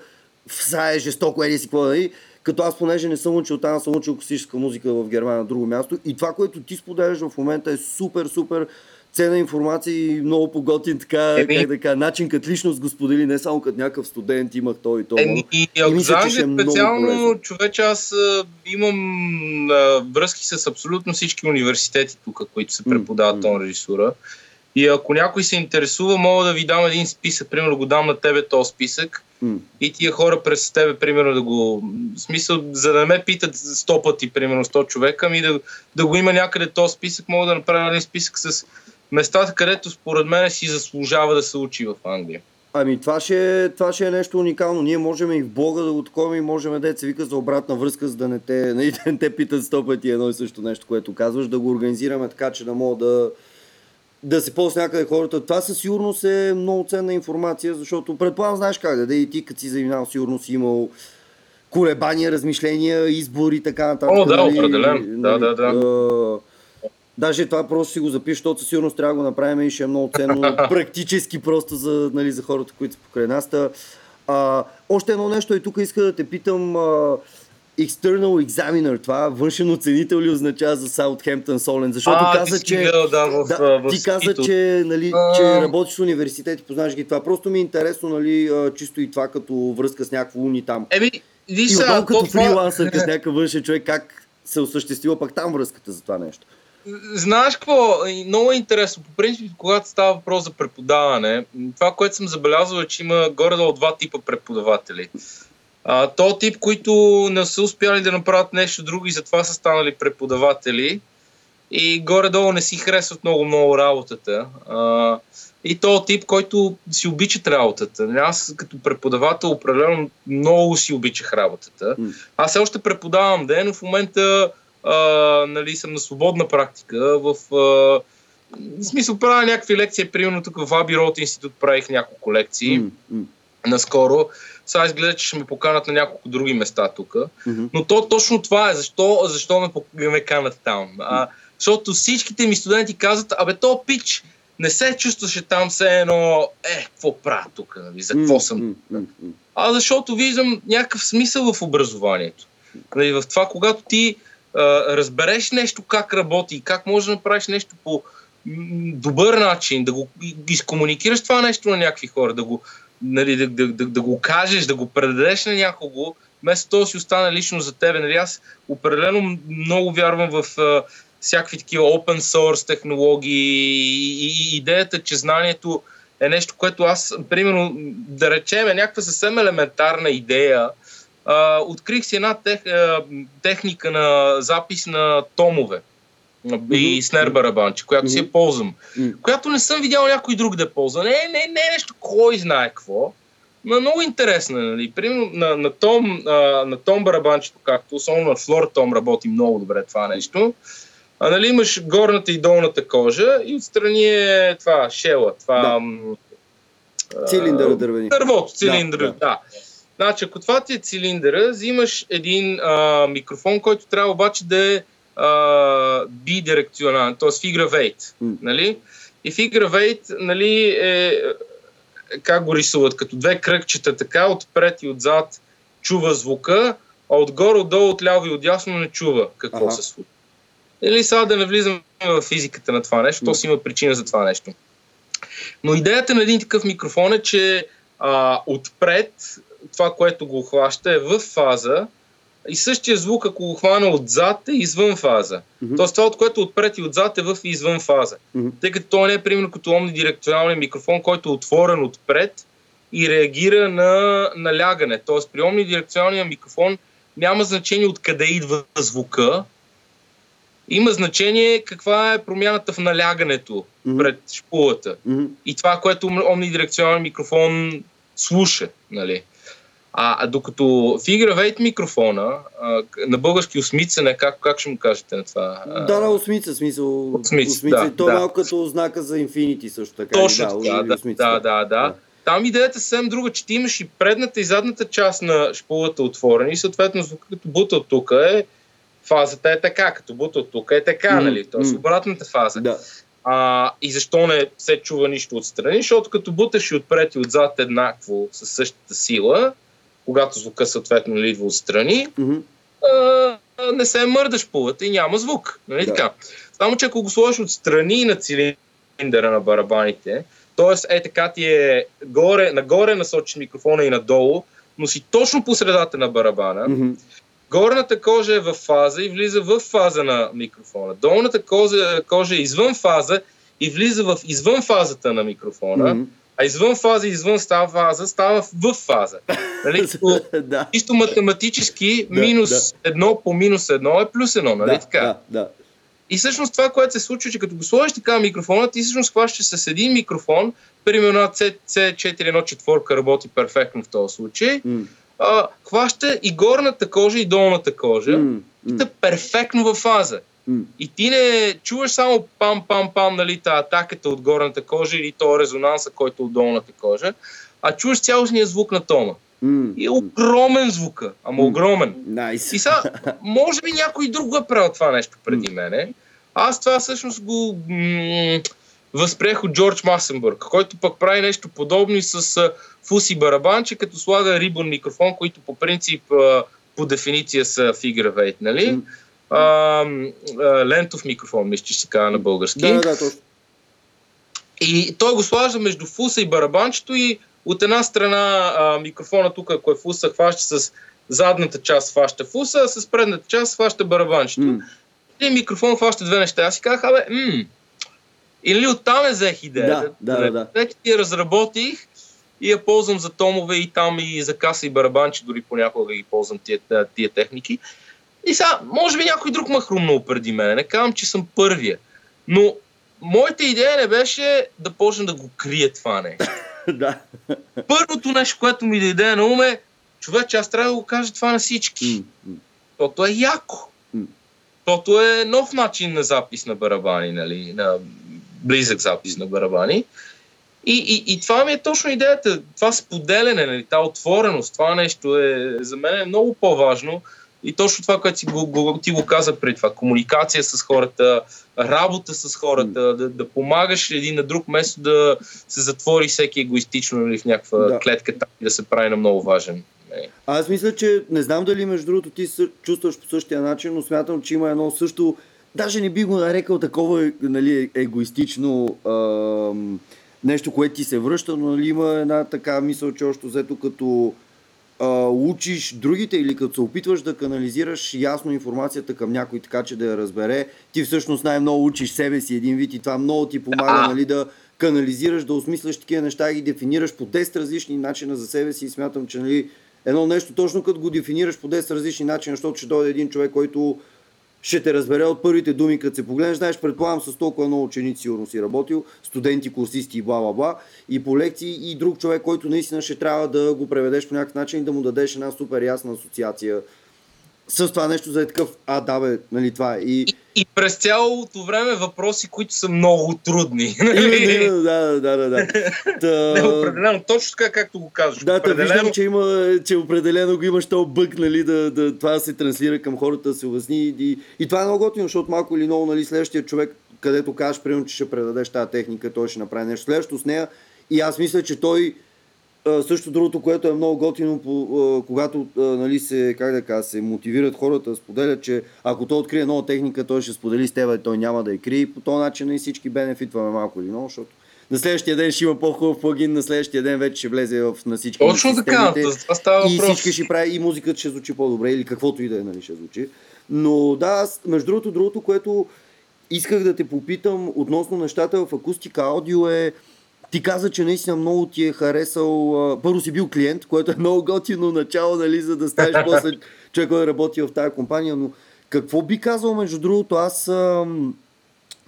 в е жестоко, еди си какво нали? Като аз, понеже не съм учил там, съм учил класическа музика в Германия на друго място. И това, което ти споделяш в момента е супер, супер ценна информация и много поготин така,
Еми-
как да кажа, начин като личност го сподели, не само като някакъв студент имах той и то.
Еми, и ако
мисля,
за
че ще е
специално, човече, аз а, имам а, връзки с абсолютно всички университети тук, които се преподават тон режисура. И ако някой се интересува, мога да ви дам един списък, примерно го дам на тебе този списък
М.
и тия хора през тебе, примерно да го... В смисъл, за да не ме питат 100 пъти, примерно 100 човека, ми да, да го има някъде този списък, мога да направя един списък с местата, където според мен си заслужава да се учи в Англия.
Ами това ще, е- това ще е нещо уникално. Ние можем и в блога да го таковаме и можем да се вика за обратна връзка, за да не те, нали, да не те питат сто пъти едно и също нещо, което казваш, да го организираме така, че да мога да, да се ползва някъде хората. Това със сигурност е много ценна информация, защото предполагам знаеш как да, да и ти като си занимавал, сигурно си имал колебания, размишления, избори и така нататък.
О, да,
нали,
определено. Да, да, да.
а, Даже това просто си го запиша, защото със сигурност трябва да го направим и ще е много ценно практически просто за, нали, за хората, които са покрай нас. А, още едно нещо и тук иска да те питам. А, External Examiner, това външен оценител ли означава за Саутхемптън Солен? Защото
А,
каза,
ти
че...
гледал, да, в,
Да,
в, в
ти каза, че, нали,
А.
че работиш в университет и познаваш ги това. Просто ми е интересно, нали, чисто и това като връзка с някакво уни там.
Еми, виж
И отново като
то това-
фрилансър, като някакъв външен човек, как се осъществила пак там връзката за това нещо?
Знаеш какво? Много е интересно. По принцип, когато става въпрос за преподаване, това, което съм забелязал е, че има горе-долу два типа преподаватели. А, то тип, които не са успяли да направят нещо друго и затова са станали преподаватели и горе-долу не си харесват много-много работата. А, и то тип, който си обичат работата. Аз като преподавател определено много си обичах работата. Аз все още преподавам ден, но в момента а, нали, съм на свободна практика. В, а, в смисъл правя някакви лекции, примерно тук в Аби Роуд институт правих няколко лекции
м,
наскоро. Сега изглежда, че ще ме поканат на няколко други места тук.
мгм.
Но то точно това е. Защо, защо ме, ме канат там? А, защото всичките ми студенти казват, абе, то пич не се чувстваше там все едно, е, какво правя тук, нали? за какво съм
м.
а защото виждам някакъв смисъл в образованието. Нали, в това, когато ти разбереш нещо как работи как можеш да направиш нещо по добър начин, да го изкомуникираш това нещо на някакви хора, да го, нали, да, да, да, да го кажеш, да го предадеш на някого, вместо то си остане лично за тебе. Нали, аз определено много вярвам в а, всякакви такива open source технологии и, и идеята, че знанието е нещо, което аз, примерно, да речем, е някаква съвсем елементарна идея. А, открих си една тех, а, техника на запис на томове и снер барабанче, която си я ползвам.
М.
Която не съм видял някой друг да ползва. Не, не, не е нещо, кой знае какво. Но е много интересно. Нали? Примерно на, на, том, а, на том барабанчето, както особено на флор том работи много добре това нещо. А, нали, имаш горната и долната кожа и отстрани е това, шела, това...
Да. Цилиндъра дървени.
Дървото, цилиндър,
Да,
да. Значи, ако това ти е цилиндъра, взимаш един а, микрофон, който трябва обаче да е а, бидирекционален, т.е. фигравейт.
М.
Нали? И фигравейт нали, е, е, как го рисуват, като две кръгчета така, отпред и отзад чува звука, а отгоре, отдолу, отляво и отдясно не чува какво
Аха.
се случва. Или сега да не влизаме в физиката на това нещо, то си има причина за това нещо. Но идеята на един такъв микрофон е, че а, отпред това, което го хваща е в фаза и същия звук, ако го хвана отзад, е извън фаза.
Мгм.
Тоест това, от което отпред и отзад е в извън фаза.
Мгм.
Тъй като той не е примерно като омнидирекционалния микрофон, който е отворен отпред и реагира на налягане. Тоест при омнидирекционалния микрофон няма значение откъде идва звука, има значение каква е промяната в налягането
Мгм.
пред шпулата
Мгм.
и това, което омнидирекционален микрофон слуша. Нали? А, а докато фигравейт микрофона, а, на български осмицане, как, как ще му кажете на това?
Да, да, осмица, смисъл.
Осмица, да,
И то
да.
малко като знака за Infinity също така.
Точно
или
така, да,
осмица,
да, да, да. Там идеята е съвсем друга, че ти имаш и предната и задната част на шпулата отворени и съответно като бута от тук е фазата е така, като бута от тук е така,
М,
нали? Тоест обратната фаза.
Да.
А, и защо не се чува нищо отстрани? Защото като буташ и отпред и отзад еднакво със същата сила, когато звука съответно нали, идва отстрани,
Мгм.
а, не се мърдаш пулата и няма звук. Нали
Да.
така? Само, че ако го сложиш отстрани на цилиндъра, на барабаните. Тоест, е така ти е горе, нагоре насочиш микрофона и надолу, но си точно по средата на барабана.
Мгм.
Горната кожа е в фаза и влиза в фаза на микрофона. Долната кожа, кожа е извън фаза и влиза в извън фазата на микрофона.
Мгм.
А извън фаза, извън става фаза, става в фаза. Нали?
Да.
Чисто математически,
Да,
минус едно по минус едно е плюс едно, нали
да,
така?
да, да.
И всъщност това, което се случва, че като го сложиш така микрофона, ти всъщност хващаш с един микрофон, примерно една C, C414 работи перфектно в този случай,
М,
а, хваща и горната кожа и долната кожа,
м,
и перфектно във фаза. И ти не чуваш само пам-пам-пам, нали, та атаката от горната кожа или то резонанса, който е от долната кожа, а чуваш цялостния звук на тома.
М,
И е огромен звука, ама
М.
огромен.
Найс.
И сега, може би някой друг го е правил това нещо преди мене. Аз това всъщност го м- възприех от Джордж Масенбърг, който пък прави нещо подобно и с фуси барабанче, като слага рибон микрофон, които по принцип по дефиниция са figure eight, нали?
М.
А, лентов микрофон, мисля, че се казва на български.
Да, да, да, точно.
И той го слажа между фуса и барабанчето и от една страна а, микрофона тук, ако е фуса, хваща с задната част хваща фуса, а с предната част хваща барабанчето.
М.
Един микрофон хваща две неща. Аз си казах, абе, м- и нали оттам е взех идеята.
Да, да, да.
Вече ти я разработих и я ползвам за томове и там и за каса и барабанче, дори понякога ги ползвам тия, тия техники. И сега, може би някой друг ме хрумнал преди мен. Не казвам, че съм първия. Но моята идея не беше да почна да го крия това нещо.
Да.
Първото нещо, което ми дойде на ум е, човече, аз трябва да го кажа това на всички. Защото е яко. Защото е нов начин на запис на барабани, нали? на близък запис на барабани. И, и, и това ми е точно идеята. Това споделяне, нали? тази отвореност, това нещо е за мен е много по-важно. И точно това, което си го, го, ти го каза преди това, комуникация с хората, работа с хората, да, да помагаш един на друг, вместо да се затвори всеки егоистично нали, в някаква
Да.
клетка там и да се прави на много важен.
Аз мисля, че не знам дали между другото ти се чувстваш по същия начин, но смятам, че има едно също, даже не би го нарекал такова нали, егоистично ам, нещо, което ти се връща, но нали, има една така мисъл, че още взето като а, учиш другите или като се опитваш да канализираш ясно информацията към някой, така че да я разбере, ти всъщност най-много учиш себе си един вид и това много ти помага нали, да канализираш, да осмисляш такива неща и ги дефинираш по 10 различни начина за себе си. И смятам, че нали, едно нещо точно като го дефинираш по 10 различни начина, защото ще дойде един човек, който ще те разбере от първите думи, като се погледнеш. Знаеш, предполагам, с толкова много ученици сигурно си работил, студенти, курсисти и бла бла бла, и по лекции, и друг човек, който наистина ще трябва да го преведеш по някакъв начин и да му дадеш една супер ясна асоциация с това нещо за е такъв, а да бе, нали това е. И,
И, и през цялото време въпроси, които са много трудни.
Именно,
нали?
да, да, да, да. Та...
Не, определено, точно така, както го казваш.
Да,
определено,
виждам, че, има, че определено го имаш то бък, нали, да, да, това да се транслира към хората, да се обясни. И, и това е много готино, защото малко или много, нали, следващия човек, където кажеш, примерно, че ще предадеш тази техника, той ще направи нещо следващо с нея. И аз мисля, че той също другото, което е много готино, когато нали, се, как да кажа, се мотивират хората да споделят, че ако той открие нова техника, той ще сподели с теб, и той няма да я крие. По този начин и всички бенефитваме малко или много, защото на следващия ден ще има по-хубав плагин, на следващия ден вече ще влезе в, на всички
Точно така, това става
и
въпрос.
всички ще прави, и музиката ще звучи по-добре, или каквото и да е, нали, ще звучи. Но да, аз, между другото, другото, което исках да те попитам относно нещата в акустика аудио е, ти каза, че наистина много ти е харесал, първо си бил клиент, което е много готино начало, нали, за да станеш после човек, който работи в тази компания, но какво би казал, между другото, аз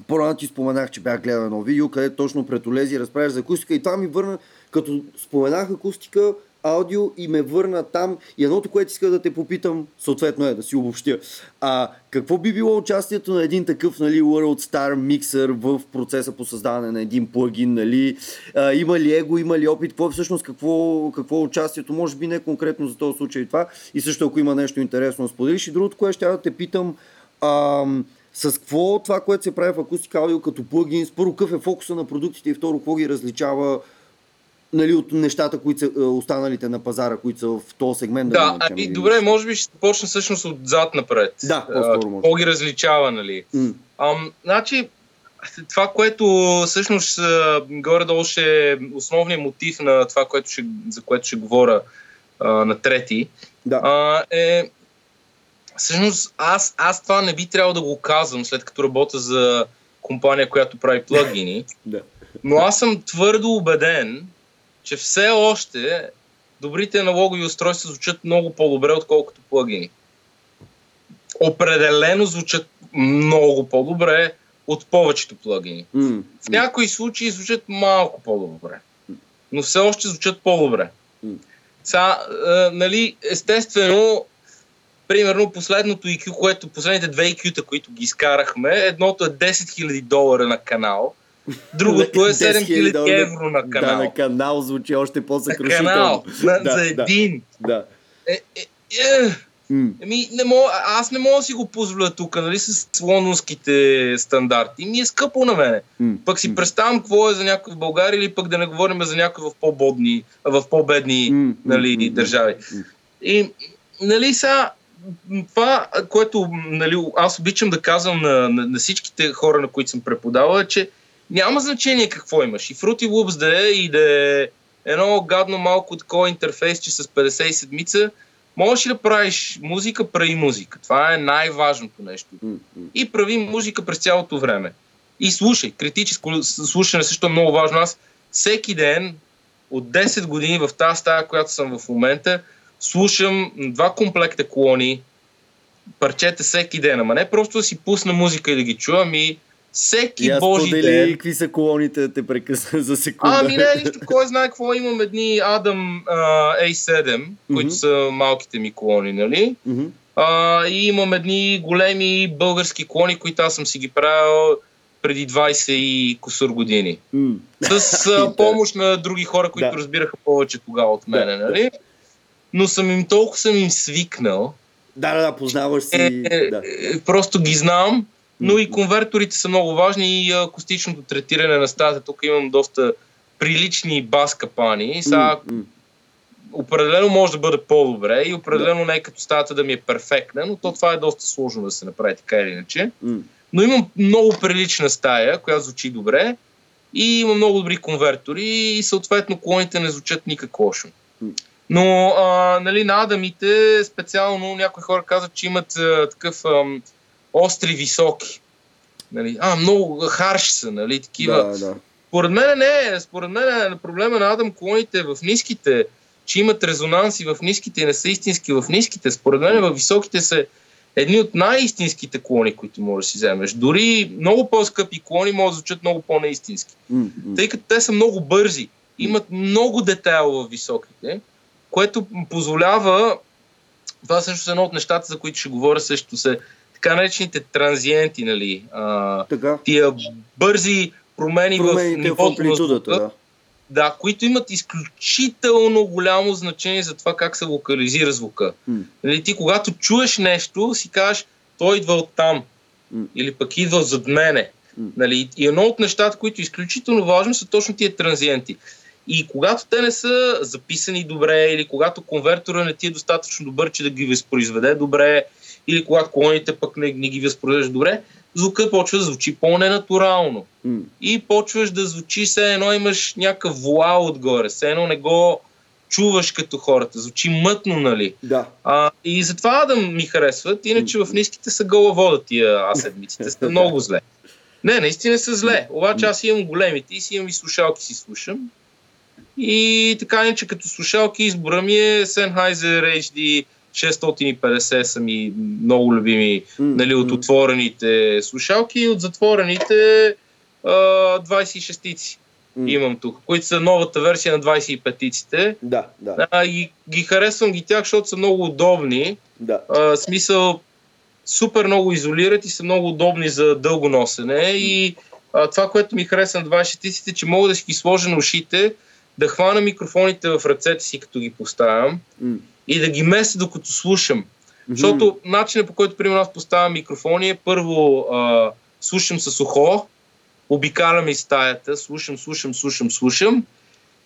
по-рано ти споменах, че бях гледал едно видео, където точно пред Олези разправяш за акустика и това ми върна, като споменах акустика, аудио и ме върна там. И едното, което иска да те попитам, съответно е да си обобщя. А какво би било участието на един такъв нали, World Star миксър в процеса по създаване на един плагин? Нали? А, има ли его, има ли опит? Какво е всъщност какво, какво е участието? Може би не конкретно за този случай това. И също ако има нещо интересно споделиш. И другото, което ще да те питам, ам, с какво това, което се прави в акустика аудио като плагин, първо какъв е фокуса на продуктите и второ какво ги различава нали, от нещата, които са е, останалите на пазара, които са в този сегмент.
Да,
наречем,
ами добре, може би ще почна всъщност отзад напред.
Да, по-скоро може.
Какво ги различава, нали? Ам, значи, това, което всъщност горе-долу ще е основният мотив на това, което ще, за което ще говоря а, на трети,
Да.
а, е всъщност аз, аз това не би трябвало да го казвам, след като работя за компания, която прави плагини,
да.
но аз съм твърдо убеден, че все още добрите аналогови устройства звучат много по-добре, отколкото плагини. Определено звучат много по-добре от повечето плагини.
М,
В някои случаи звучат малко по-добре, но все още звучат по-добре. Сега, е, нали, естествено, примерно последното IQ, което последните две IQ-та, които ги изкарахме, едното е 10 000 долара на канал, другото е
10 000
7 000 евро на
Да,
канал.
на канал звучи още
на
по-съкрушително.
канал, на,
Да,
за
да.
един.
Да.
Е, е, е,
М,
Еми, не мога, аз не мога да си го позволя тук, нали, с лондонските стандарти. Ми е скъпо на мене.
м,
Пък си представям какво е за някой в България или пък да не говорим за някой в по-бодни, в по-бедни
м,
нали,
м,
държави.
м.
И, нали, м, това, което нали, аз обичам да казвам на, на, на всичките хора, на които съм преподавал, е, че няма значение какво имаш. И Fruity Loops да е, и да е едно гадно малко такова интерфейсче с 57-ица, можеш ли да правиш музика, прави музика. Това е най-важното нещо. И прави музика през цялото време. И слушай, критическо слушане също е много важно. Аз всеки ден от 10 години в тази стая, която съм в момента, слушам два комплекта колони, парчета всеки ден. Ама не просто да си пусна музика и да ги чувам и всеки
И аз
божи ден.
какви са колоните, те прекъсна за секунда.
Ами не, нищо, кой знае какво. Имам едни Adam а, A7, които
Мгм.
са малките ми колони, нали?
Мгм.
А, и имам едни големи български клони, които аз съм си ги правил преди 20 и кусор години.
М.
С помощ на други хора, които
Да.
разбираха повече тогава от мене,
Да,
нали? Но съм им толкова съм им свикнал,
Да, да, да, познаваш си.
е,
Да.
е, просто ги знам, но и конверторите са много важни и акустичното третиране на стата. Тук имам доста прилични бас капани. Сега определено може да бъде по-добре и определено не е като стата да ми е перфектна, но то това е доста сложно да се направи така или иначе. Но имам много прилична стая, която звучи добре и има много добри конвертори и съответно колоните не звучат никак лошо. Но а, нали, на Адамите специално някои хора казват, че имат а, такъв ам, остри високи. Нали? А, много харш са, нали, такива.
Да, да.
Според мен не е. Според мен проблема на Адам колоните в ниските, че имат резонанси в ниските и не са истински в ниските. Според мен в високите са едни от най-истинските клони, които можеш да си вземеш. Дори много по-скъпи клони могат да звучат много по-неистински.
М.
Тъй като те са много бързи, имат много детайл в високите, което позволява, това също е едно от нещата, за които ще говоря също, са така наречените транзиенти, нали? А,
Така.
тия бързи промени,
Промените в
нивото на звука,
да.
да, които имат изключително голямо значение за това как се локализира звука.
М.
Нали, ти когато чуеш нещо, си кажеш, той идва от там.
М.
Или пък идва зад мене.
М.
Нали, и едно от нещата, които е изключително важно, са точно тия транзиенти. И когато те не са записани добре, или когато конвертора не ти е достатъчно добър, че да ги възпроизведе добре, или когато колоните пък не, не ги възпроизведеш добре, звука почва да звучи по-ненатурално.
М.
И почваш да звучи все едно имаш някакъв вуал отгоре, все едно не го чуваш като хората, звучи мътно, нали?
Да.
А, и затова да ми харесват, иначе в ниските са гола вода тия А7-иците, са много зле. Не, наистина са зле, обаче аз имам големите и си имам и слушалки си слушам. И така иначе като слушалки избора ми е Sennheiser HD 650 са ми много любими
М,
нали, от отворените слушалки и от затворените а, 26-ици
М.
имам тук, които са новата версия на 25-иците.
Да, да,
А, и ги харесвам ги тях, защото са много удобни.
да.
А, смисъл, супер много изолират и са много удобни за дълго носене. И а, това, което ми харесва на 26-иците, че мога да си ги сложа на ушите, да хвана микрофоните в ръцете си, като ги поставям
М.
и да ги меся докато слушам.
Мгм.
Защото начинът по който, примерно, аз поставям микрофони е първо а, слушам с ухо, обикалям из стаята, слушам, слушам, слушам, слушам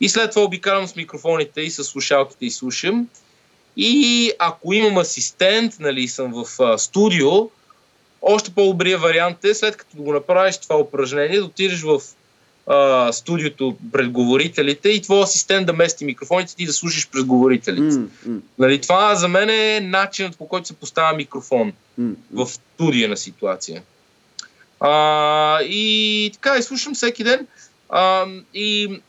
и след това обикалям с микрофоните и с слушалките и слушам. И ако имам асистент, нали, съм в а, студио, още по-добрия вариант е, след като го направиш това упражнение, да отидеш в а, студиото пред говорителите и твой асистент да мести микрофоните ти да слушаш през говорителите.
М,
Нали, това за мен е начинът по който се поставя микрофон
м,
в студия на ситуация. А, и така, слушам всеки ден. А, и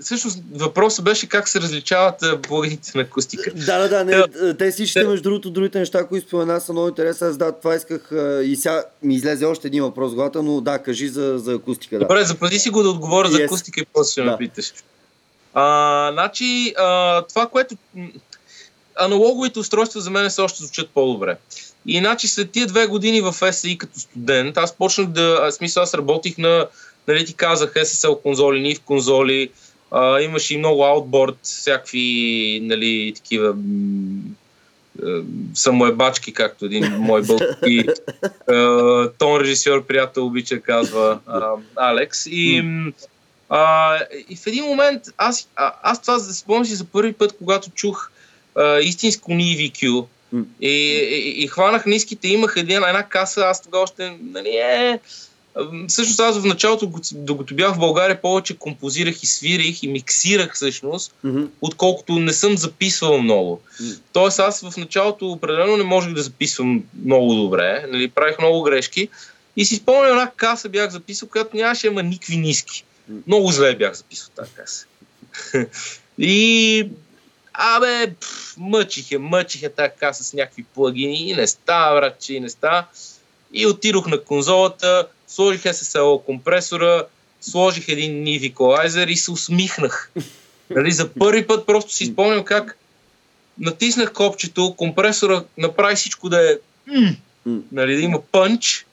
всъщност въпросът беше как се различават а, плагините на акустика.
Да, да, да, не, те всичките, между другото, другите неща, които спомена, са много интересни. Аз да, това исках и сега ми излезе още един въпрос главата, но да, кажи за, за акустика. Да.
Добре, запази си го да отговоря за
Yes.
акустика и после ще ме
Да.
питаш. А, значи, а, това, което... Аналоговите устройства за мен се още звучат по-добре. И значи след тия две години в SAI като студент, аз почнах да... а, в смисъл, аз работих на, нали ти казах, SSL конзоли, NIF конзоли, а, имаше и много аутборд, всякакви, нали, такива м, самоебачки, както един мой български тон режисьор, приятел обича, казва а, Алекс. И, а, и в един момент, аз, а, аз това спомням си за първи път, когато чух а, истинско NIVQ и, и, и хванах ниските, имах една, една каса, аз тогава още, нали, е, Всъщност аз в началото, докато бях в България, повече композирах и свирих и миксирах всъщност,
Мгм.
отколкото не съм записвал много.
М.
Тоест аз в началото определено не можех да записвам много добре, нали, правих много грешки и си спомням една каса бях записал, която нямаше ама никакви ниски.
М.
Много зле бях записал тази каса. и абе, пф, мъчих я, мъчих я тази каса с някакви плагини и не става, братче, и не става. И отидох на конзолата, сложих SSL компресора, сложих един NIV еквалайзер и се усмихнах. Нали, за първи път просто си спомням как натиснах копчето, компресора направи всичко да е нали, да има пънч.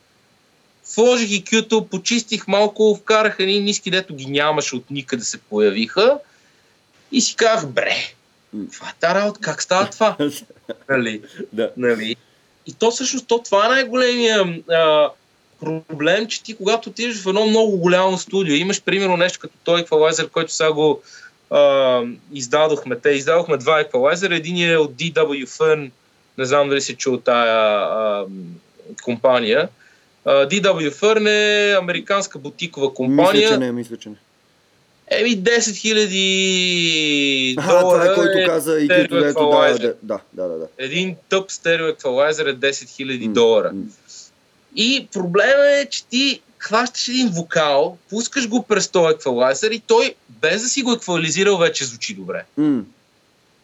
Сложих и кюто, почистих малко, вкарах едни ниски, дето ги нямаше от никъде се появиха. И си казах, бре, каква е тази работа, как става това? нали?
да.
Нали? И то всъщност то, това е най-големия а, проблем, че ти когато отидеш в едно много голямо студио, имаш примерно нещо като той еквалайзер, който сега го а, издадохме. Те издадохме два еквалайзера. Един е от DWFN, не знам дали се чул тая а, компания. А, DWFN е американска бутикова
Мисля,
компания.
че не, мисля, че не.
Еми 10 000
А, това
долара
е който каза и дето, да, да, да, да,
един тъп стерео еквалайзер е 10 000
М,
долара.
м.
И проблема е, че ти хващаш един вокал, пускаш го през този еквалайзер и той, без да си го еквализирал, вече звучи добре.
М,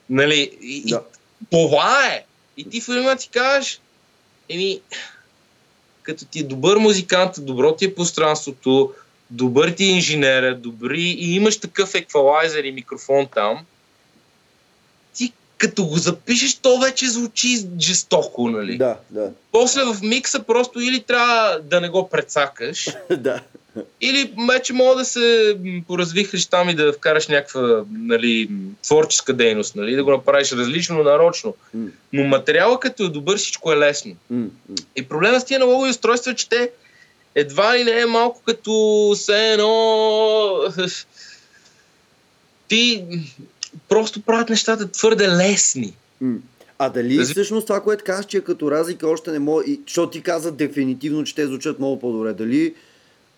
Нали? И,
Да.
и това е. И ти в един момент ти кажеш, еми, като ти е добър музикант, добро ти е пространството, добър ти е инженера, добри и имаш такъв еквалайзер и микрофон там, като го запишеш, то вече звучи жестоко, нали?
Да, да,
После в микса просто или трябва да не го прецакаш,
да.
или вече мога да се м, поразвихриш там и да вкараш някаква нали, творческа дейност, нали, да го направиш различно, нарочно. Но материала като е добър, всичко е лесно. И проблема с тия налогови устройства е, че те едва ли не е малко като все едно... Ти просто правят нещата твърде лесни.
А дали всъщност това, което казваш, че е като разлика още не мога, защото ти каза дефинитивно, че те звучат много по-добре. Дали,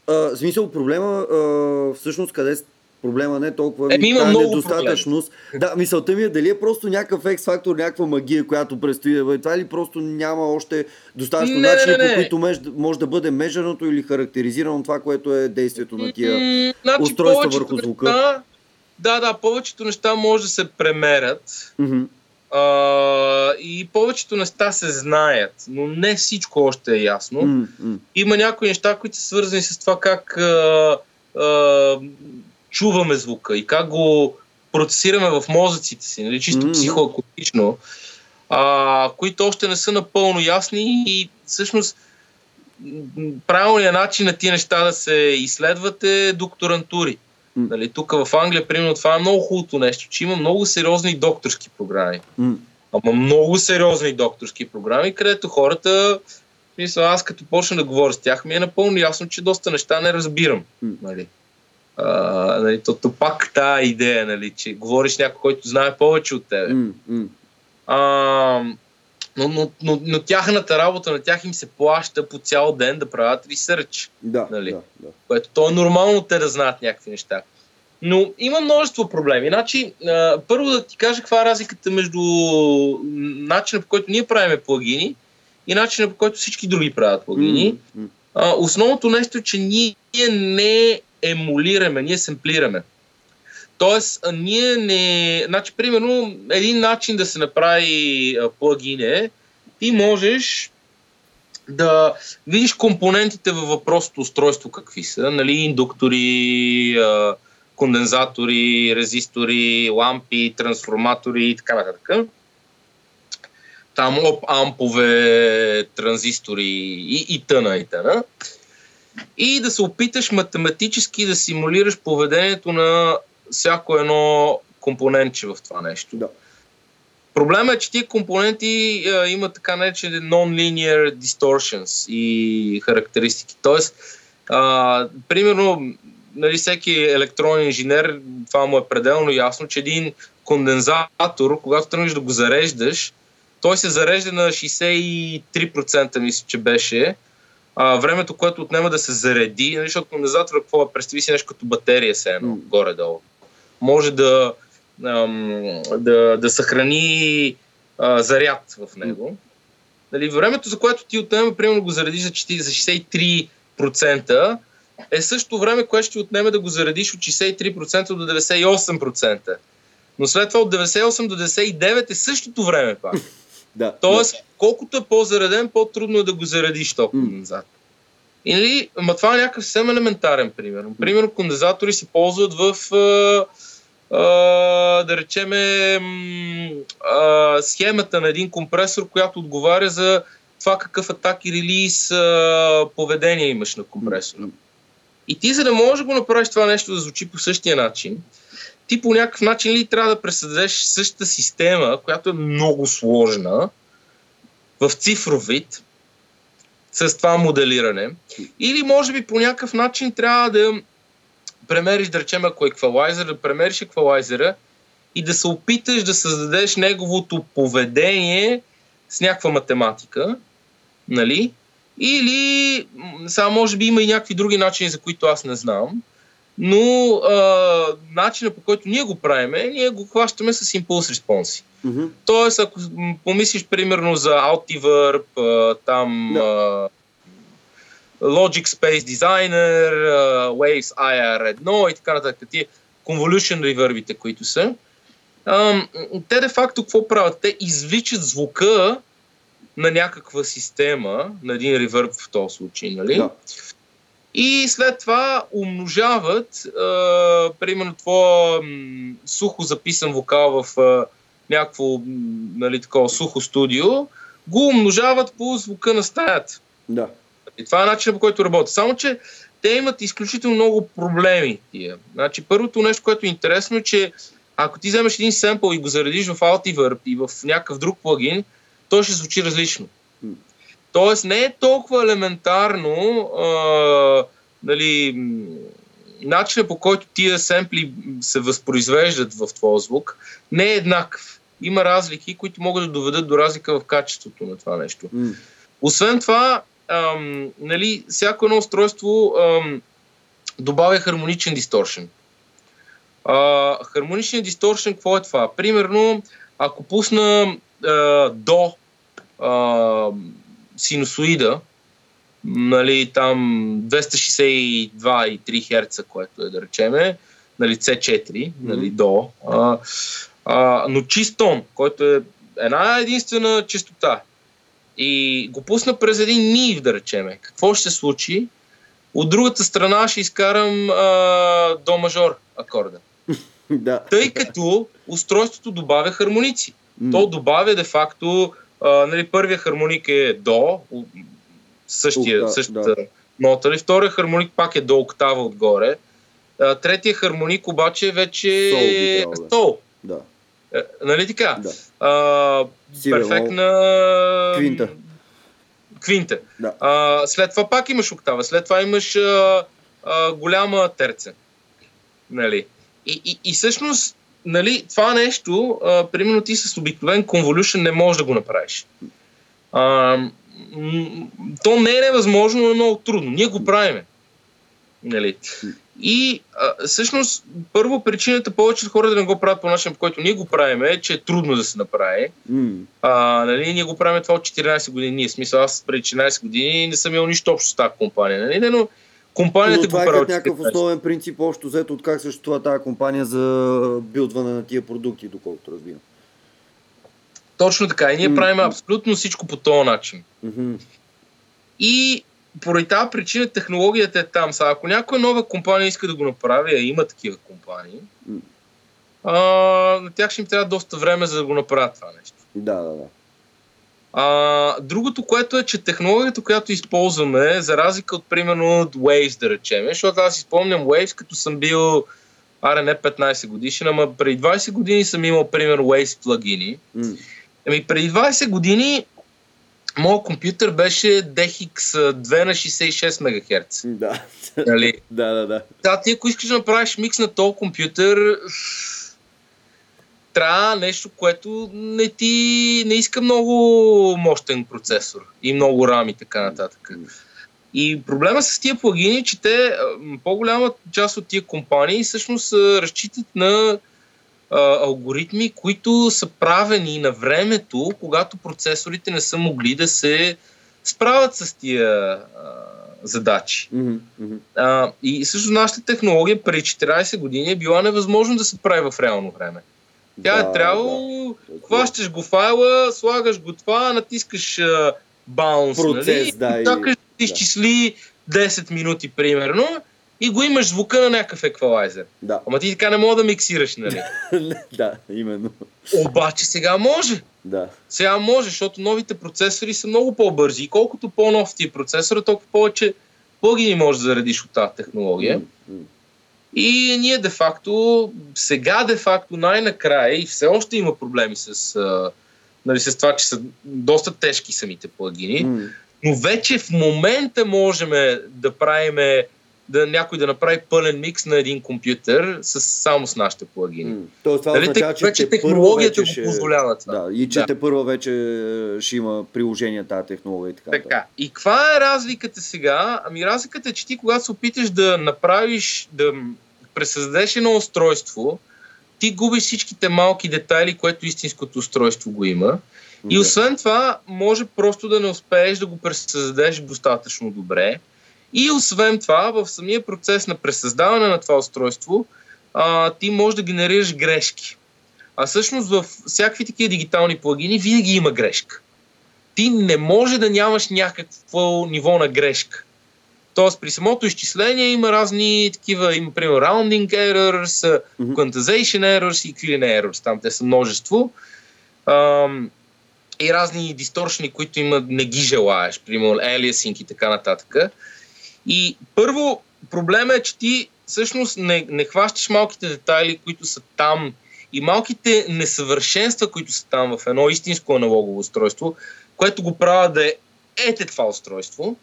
а, в смисъл проблема, а, всъщност къде проблема не е толкова
Еми, има
тая
много
недостатъчност. Да, мисълта ми е дали е просто някакъв екс-фактор, някаква магия, която предстои да бъде. Това или просто няма още достатъчно
Не,
начини,
не, не.
по които меж, може да бъде межерното или характеризирано това, което е действието на тия.
Значи,
устройства върху звука.
Неща, да, да, повечето неща може да се премерят
Мгм.
а, и повечето неща се знаят, но не всичко още е ясно.
М.
Има някои неща, които са свързани с това как а, а, чуваме звука и как го процесираме в мозъците си, нали, чисто
Мгм.
психоакустично, а, които още не са напълно ясни и всъщност правилният начин на тия неща да се изследват е докторантури. Нали, тук в Англия, примерно, това е много хубавото нещо, че има много сериозни докторски програми.
М.
Ама много сериозни докторски програми, където хората, смисъл, аз като почна да говоря с тях, ми е напълно ясно, че доста неща не разбирам.
М.
Нали. А, нали, то, то пак тази идея, нали, че говориш някой, който знае повече от тебе.
М.
А, Но, но, но, но тяхната работа, на тях им се плаща по цял ден да правят ресърч.
Да,
Нали?
да, да.
Което то е нормално те да знаят някакви неща. Но има множество проблеми. Значи, първо да ти кажа каква е разликата между начина по който ние правиме плагини и начина по който всички други правят плагини. А, основното нещо е, че ние не емулираме, ние семплираме. Тоест, ние не... Значи, примерно, един начин да се направи плагин е, ти можеш да видиш компонентите във въпросното устройство какви са, нали, индуктори, кондензатори, резистори, лампи, трансформатори и така нататък. Там оп, ампове, транзистори и, и тъна, и тъна. И да се опиташ математически да симулираш поведението на всяко едно компонентче в това нещо.
Да.
Проблема е, че тия компоненти а, имат така наречени non-linear distortions и характеристики. Тоест, а, примерно, нали, всеки електронен инженер, това му е пределно ясно, че един кондензатор, когато тръгнеш да го зареждаш, той се зарежда на 63%, мисля, че беше. А, времето, което отнема да се зареди, нали, защото кондензатора какво е? Представи си нещо като батерия се едно,
М.
горе-долу. Може да, ам, да, да съхрани а, заряд в него. Нали, времето, за което ти отнема, примерно го заредиш за, 40 за 63%, е също време, което ще ти отнеме да го заредиш от 63% до 98%. Но след това от 98 до 99 е същото време пак.
Да,
Тоест, колкото е по-зареден, по-трудно е да го заредиш този
М.
кондензатор. Или, ма това е някакъв съвсем елементарен пример. Примерно, кондензатори се ползват в, да речеме, схемата на един компресор, която отговаря за това какъв атак и релиз а, поведение имаш на компресора. И ти, за да можеш да го направиш това нещо да звучи по същия начин, ти по някакъв начин ли трябва да пресъздадеш същата система, която е много сложна, в цифров вид, с това моделиране, или може би по някакъв начин трябва да премериш, да речем, ако е еквалайзер, да премериш еквалайзера и да се опиташ да създадеш неговото поведение с някаква математика, нали? Или, сега може би има и някакви други начини, за които аз не знам, но а, начинът по който ние го правиме, ние го хващаме с импулс респонси.
Мгм.
Тоест, ако помислиш примерно за Altiverb, там а, Logic Space Designer, Waves IR1 и така нататък, тия convolution reverbите, които са, ам, те де факто какво правят? Те извличат звука на някаква система, на един реверб в този случай, нали?
Да.
И след това умножават, а, примерно, твоя м, сухо записан вокал в а, някакво нали, такова сухо студио, го умножават по звука на стаята.
Да.
И това е начинът по който работят. Само, че те имат изключително много проблеми. Тия. Значи, първото нещо, което е интересно е, че ако ти вземеш един семпъл и го заредиш в Altiverb и в някакъв друг плагин, той ще звучи различно. Тоест не е толкова елементарно а, нали, начинът по който тия семпли се възпроизвеждат в твоя звук не е еднакъв. Има разлики, които могат да доведат до разлика в качеството на това нещо.
М.
Освен това, ам, нали, всяко едно устройство ам, добавя хармоничен дисторшн. А, хармоничният дисторшн, какво е това? Примерно, ако пусна а, до а, синусоида, нали, там 262,3 Хц, което е да речеме, нали, C4, нали, до, а, а, но чист тон, който е една единствена частота, и го пусна през един нив, да речеме, какво ще се случи? От другата страна ще изкарам а, до мажор акорда.
Да.
Тъй като устройството добавя хармоници. То добавя де-факто, а, нали, първия хармоник е до, същия,
Окта-
същата нота, нали, втория хармоник пак е до октава отгоре, а, третия хармоник обаче вече е
да е.
сол.
Да.
Е, Нали така?
Да.
А,
бемол.
перфектна...
Квинта.
Квинта.
Да.
А, след това пак имаш октава, след това имаш а, а, голяма терца. Нали? И, и, и всъщност, нали, това нещо, а, примерно ти с обикновен convolution не можеш да го направиш. А, то не е невъзможно, но е много трудно. Ние го правиме. Нали? И а, всъщност, първо причината повечето хора да не го правят по начин, по който ние го правим, е, че е трудно да се направи.
Mm.
А, нали, ние го правим това от 14 години. Ние, смисъл, аз преди 14 години не съм имал нищо общо с тази компания. Нали? Но компанията
Но това
го
е
прави.
като някакъв основен принцип, общо взето от как съществува тази компания за билдване на тия продукти, доколкото разбирам.
Точно така. И ние
М,
правим абсолютно всичко по този начин.
Мгм.
И поради тази причина технологията е там. Сега, ако някоя нова компания иска да го направи, а има такива компании, а, на тях ще им трябва доста време за да го направят това нещо.
Да, да, да.
А, другото, което е, че технологията, която използваме, за разлика от примерно от Waves, да речем, защото аз си спомням Waves, като съм бил, аре не 15 годишен, ама преди 20 години съм имал, примерно, Waves плагини.
М.
Ами преди 20 години моят компютър беше DHX2 на 66 МГц.
Да.
Нали?
да, да, да.
Да, ти ако искаш да направиш микс на този компютър, трябва нещо, което не ти не иска много мощен процесор и много рам и така нататък. И проблема с тия плагини е, че те, по-голяма част от тия компании всъщност разчитат на алгоритми, които са правени на времето, когато процесорите не са могли да се справят с тия а, задачи.
Мгм.
А, и също нашата технология преди 14 години е била невъзможно да се прави в реално време. Тя
Да,
е трябвало,
да.
хващаш го файла, слагаш го това, натискаш а, баунс,
Процес,
нали?
да, и-
да. изчисли 10 минути, примерно, и го имаш звука на някакъв еквалайзер.
Да.
Ама ти така не мога да миксираш, нали?
да, именно.
Обаче сега може.
Да.
Сега може, защото новите процесори са много по-бързи. И колкото по-нов ти е процесора, толкова повече плагини можеш да заредиш от тази технология. И ние де-факто, сега де-факто най-накрая, и все още има проблеми с, а, нали, с това, че са доста тежки самите плагини,
М.
но вече в момента можем да правиме да някой да направи пълен микс на един компютър с, само с нашите плагини.
М. Тоест това
Нали,
означава, че
вече технологията
вече
го позволява това.
Да, и че
Да.
те първо вече е, ще има приложение тази технология и така.
Така. И каква е разликата сега? Ами разликата е, че ти когато се опиташ да направиш, да пресъздадеш едно устройство, ти губиш всичките малки детайли, което истинското устройство го има. И
Да.
освен това, може просто да не успееш да го пресъздадеш достатъчно добре. И освен това, в самия процес на пресъздаване на това устройство, а, ти можеш да генерираш грешки. А всъщност в всякакви такива дигитални плагини винаги има грешка. Ти не може да нямаш някакво ниво на грешка. Тоест при самото изчисление има разни такива, има примерно rounding errors,
Мгм.
quantization errors и clean errors. Там те са множество. Ам, и разни дисторшени, които има, не ги желаеш, примерно aliasing и така нататък. И първо, проблема е, че ти всъщност не, не хващаш малките детайли, които са там и малките несъвършенства, които са там в едно истинско аналогово устройство, което го правя да е ете това устройство.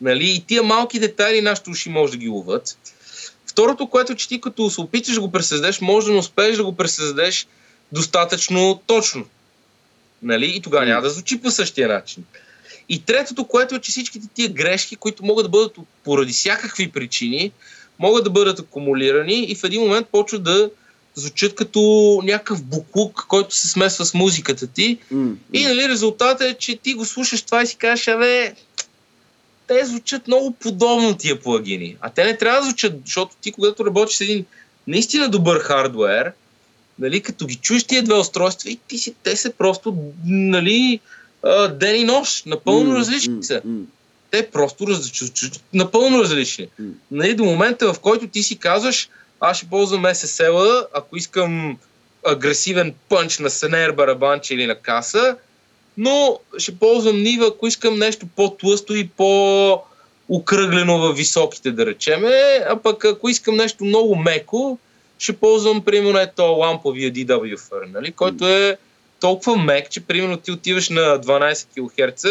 Нали? И тия малки детайли нашите уши може да ги ловят. Второто, което че ти като се опиташ да го пресъздадеш, може да не успееш да го пресъздадеш достатъчно точно. Нали? И тогава няма да звучи по същия начин. И третото, което е, че всичките тия грешки, които могат да бъдат поради всякакви причини, могат да бъдат акумулирани и в един момент почват да звучат като някакъв буклук, който се смесва с музиката ти.
М,
И нали, резултатът е, че ти го слушаш това и си кажеш, абе, те звучат много подобно тия плагини. А те не трябва да звучат, защото ти когато работиш с един наистина добър хардвер, нали, като ги чуеш тия две устройства и ти си, те са просто, нали, а, ден и нощ, напълно
М,
различни са.
м.
Те просто раз, напълно различни. Нали, до момента, в който ти си казваш, аз ще ползвам SSL, ако искам агресивен пънч на сенер, барабанче или на каса, но ще ползвам нива, ако искам нещо по-тлъсто и по-укръглено във високите, да речеме, а пък ако искам нещо много меко, ще ползвам, примерно, ето ламповия DWFR, нали, който е толкова мек, че, примерно, ти отиваш на 12 кГц,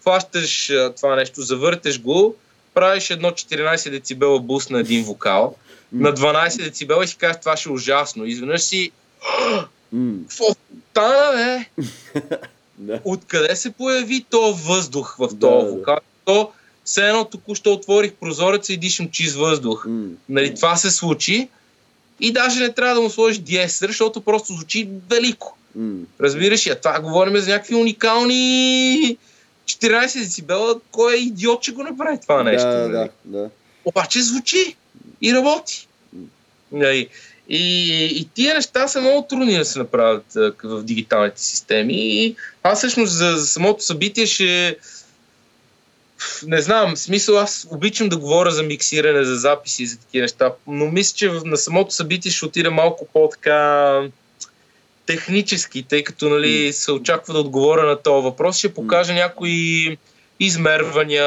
хващаш това нещо, завъртеш го, правиш едно 14 децибела буст на един вокал, на 12 децибела и си кажеш, това ще е ужасно. Изведнъж си, какво стана, бе? Откъде се появи то въздух в този вулкан? То все едно току-що отворих прозореца и дишам чист въздух. Нали, това се случи и даже не трябва да му сложиш диесер, защото просто звучи велико. Разбираш, а това говорим за някакви уникални 14 децибела. Кой е идиот, че го направи това нещо?
Да,
нали?
да, да.
Обаче звучи и работи. Нали, И, и тия неща са много трудни да се направят в дигиталните системи. И аз всъщност за, за самото събитие ще... Не знам, смисъл аз обичам да говоря за миксиране, за записи и за такива неща, но мисля, че на самото събитие ще отида малко по-така технически, тъй като нали, се очаква да отговоря на този въпрос. Ще покажа някои измервания,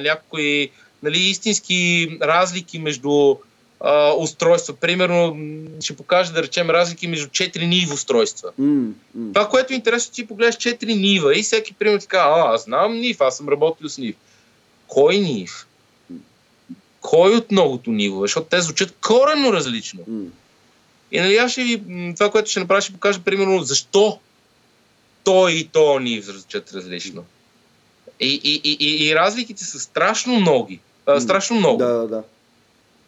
някои нали, истински разлики между а, устройства. Примерно ще покажа, да речем, разлики между 4 ниви устройства. Това, което е интересно, ти погледаш 4 нива и всеки пример ти казва, а, аз знам нив, аз съм работил с нив. Кой нив? Кой от многото нивове? Защото те звучат коренно различно. И нали аз ще ви, това, което ще направя, ще покажа примерно защо той и то нив звучат различно. И, и, и, и, разликите са страшно много. А, страшно много.
Да, да, да.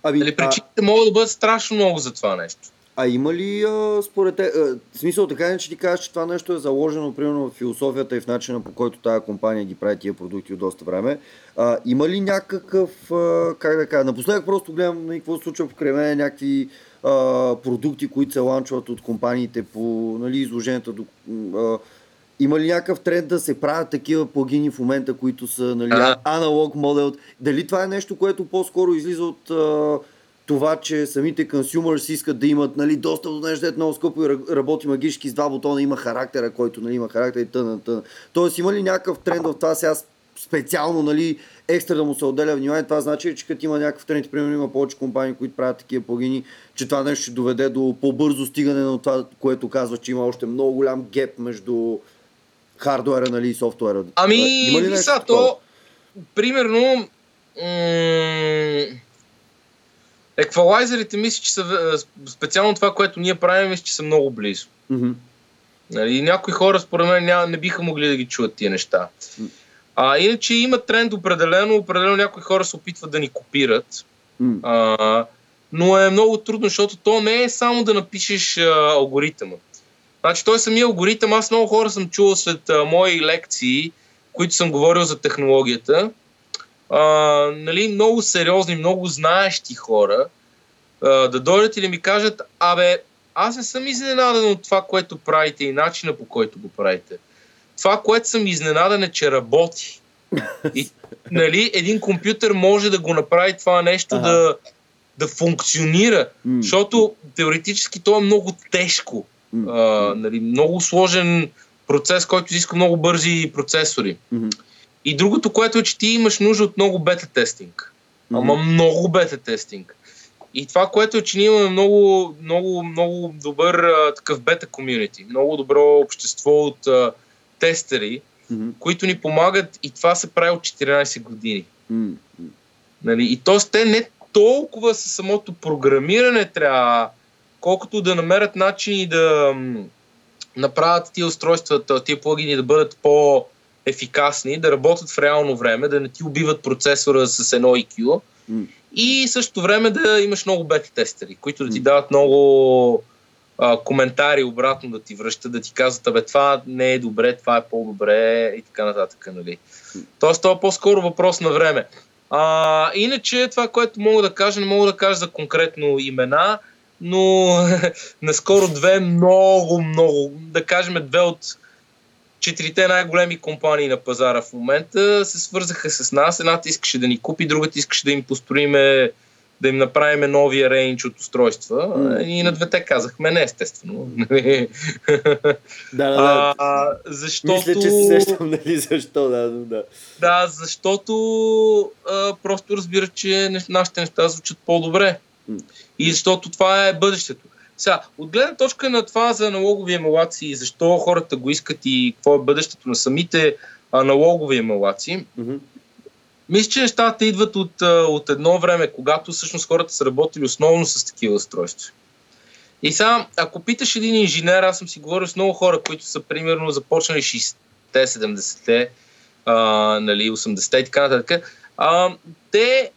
Ами,
Нали,
а,
причините могат да бъдат страшно много за това нещо.
а има ли а, според те, а, смисъл така не, че ти кажеш, че това нещо е заложено примерно в философията и в начина по който тази компания ги прави тия продукти от доста време. А, има ли някакъв, а, как да кажа, напоследък просто гледам нали, какво се случва покрай мен, някакви а, продукти, които се ланчват от компаниите по нали, изложенията. До, а, има ли някакъв тренд да се правят такива плагини в момента, които са нали, аналог модел? Дали това е нещо, което по-скоро излиза от а, това, че самите consumers искат да имат нали, достъп до нещо, дето много скъпо и ра- работи магически с два бутона, има характера, който нали, има характер и тъна, тъна. Тоест има ли някакъв тренд в това сега специално, нали, екстра да му се отделя внимание, това значи, че като има някакъв тренд, примерно има повече компании, които правят такива плагини, че това нещо ще доведе до по-бързо стигане на това, което казва, че има още много голям геп между хардуера нали, и софтуера.
Ами,
има ли
виж
нещо
сега,
такова?
то, примерно, м- еквалайзерите мисля, че са, специално това, което ние правим, мисля, че са много близо.
Мгм.
Нали, някои хора, според мен, не биха могли да ги чуят тия неща. А, иначе има тренд определено, определено някои хора се опитват да ни копират,
М.
а, но е много трудно, защото то не е само да напишеш а, алгоритъма. Значи той самия алгоритъм, аз много хора съм чувал след а, мои лекции, които съм говорил за технологията, а, нали, много сериозни, много знаещи хора, а, да дойдат и да ми кажат, абе, аз не съм изненадан от това, което правите и начина по който го правите. Това, което съм изненадан е, че работи. И, нали, един компютър може да го направи това нещо
Ага.
да, да функционира,
М.
защото теоретически то е много тежко.
М.
А, нали, много сложен процес, който изисква много бързи процесори.
Мгм.
И другото, което е, че ти имаш нужда от много бета-тестинг. Ама много бета-тестинг. И това, което е, че ние имаме много, много, много добър а, такъв бета-комюнити. Много добро общество от а, тестери,
Мгм.
които ни помагат и това се прави от 14 години.
М.
Нали? И т.е. те не толкова със самото програмиране трябва, колкото да намерят начини да направят тия устройства, тия плагини да бъдат по-ефикасни, да работят в реално време, да не ти убиват процесора с едно IQ
М.
и същото време да имаш много бета-тестери, които да ти дават много а, коментари обратно да ти връщат, да ти казват, абе това не е добре, това е по-добре и така нататък. Нали? Тоест, това е по-скоро въпрос на време. А, иначе, това, което мога да кажа, не мога да кажа за конкретно имена, но наскоро две много, много, да кажем две от четирите най-големи компании на пазара в момента се свързаха с нас. Едната искаше да ни купи, другата искаше да им построиме, да им направим новия рейндж от устройства.
М.
И на двете казахме не, естествено.
Да, да, да.
а, защото...
Мисля, че се сещам, нали, защо, да, да.
Да, защото а, просто разбира, че нашите неща звучат по-добре.
М.
И защото това е бъдещето. Сега, от гледна точка на това за аналогови емулации, защо хората го искат и какво е бъдещето на самите аналогови емулации,
Мгм.
Мисля, че нещата идват от, а, от едно време, когато всъщност хората са работили основно с такива устройства. И сега, ако питаш един инженер, аз съм си говорил с много хора, които са примерно започнали 60-те, 70-те, а, нали, 80-те и така нататък, а, те